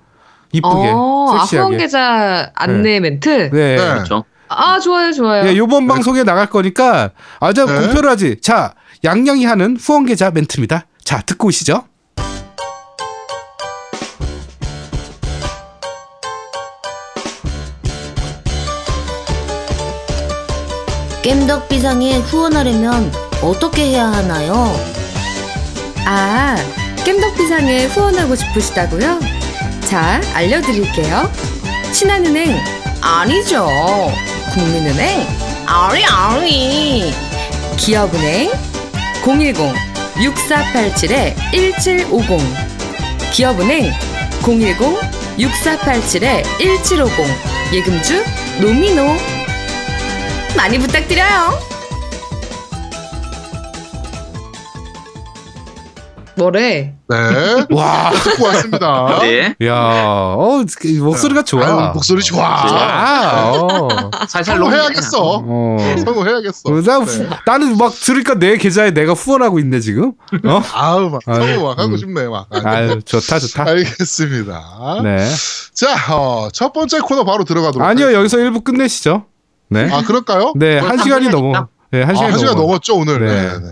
이쁘게 어, 아, 섹시하게. 후원 계좌 안내 멘트. 네. 네. 그렇죠. 아 좋아요 좋아요. 예, 요번 방송에 나갈 거니까 아주 네. 공표를 하지. 자, 양양이 하는 후원 계좌 멘트입니다. 자, 듣고 오시죠. 겜덕 비상에 후원하려면 어떻게 해야 하나요? 아, 깸덕비상에 후원하고 싶으시다고요? 자, 알려드릴게요. 신한은행 아니죠. 국민은행 아리 아리. 기업은행 010-6487-1750 기업은행 010-6487-1750 예금주 노미노 많이 부탁드려요. 뭐래? 네. 와, 듣고 왔습니다. 네. 야, 어, 그 목소리가 좋아. 아유, 목소리 좋아. 아, 어. 살살 성공해야겠어. 어. 성공해야겠어. 어, 나, 네. 나는 막 들으니까 내 계좌에 내가 후원하고 있네 지금. 어? 아우 막 성공 막 하고 음. 싶네 막. 아유 좋다 좋다. 알겠습니다. 네. 자, 어, 첫 번째 코너 바로 들어가도록. 아니요 하겠습니다. 여기서 1부 끝내시죠. 네. 아 그럴까요? 네, 뭐한 시간이 넘어. 네, 한 아, 시간 넘어. 넘었죠 오늘. 네. 네.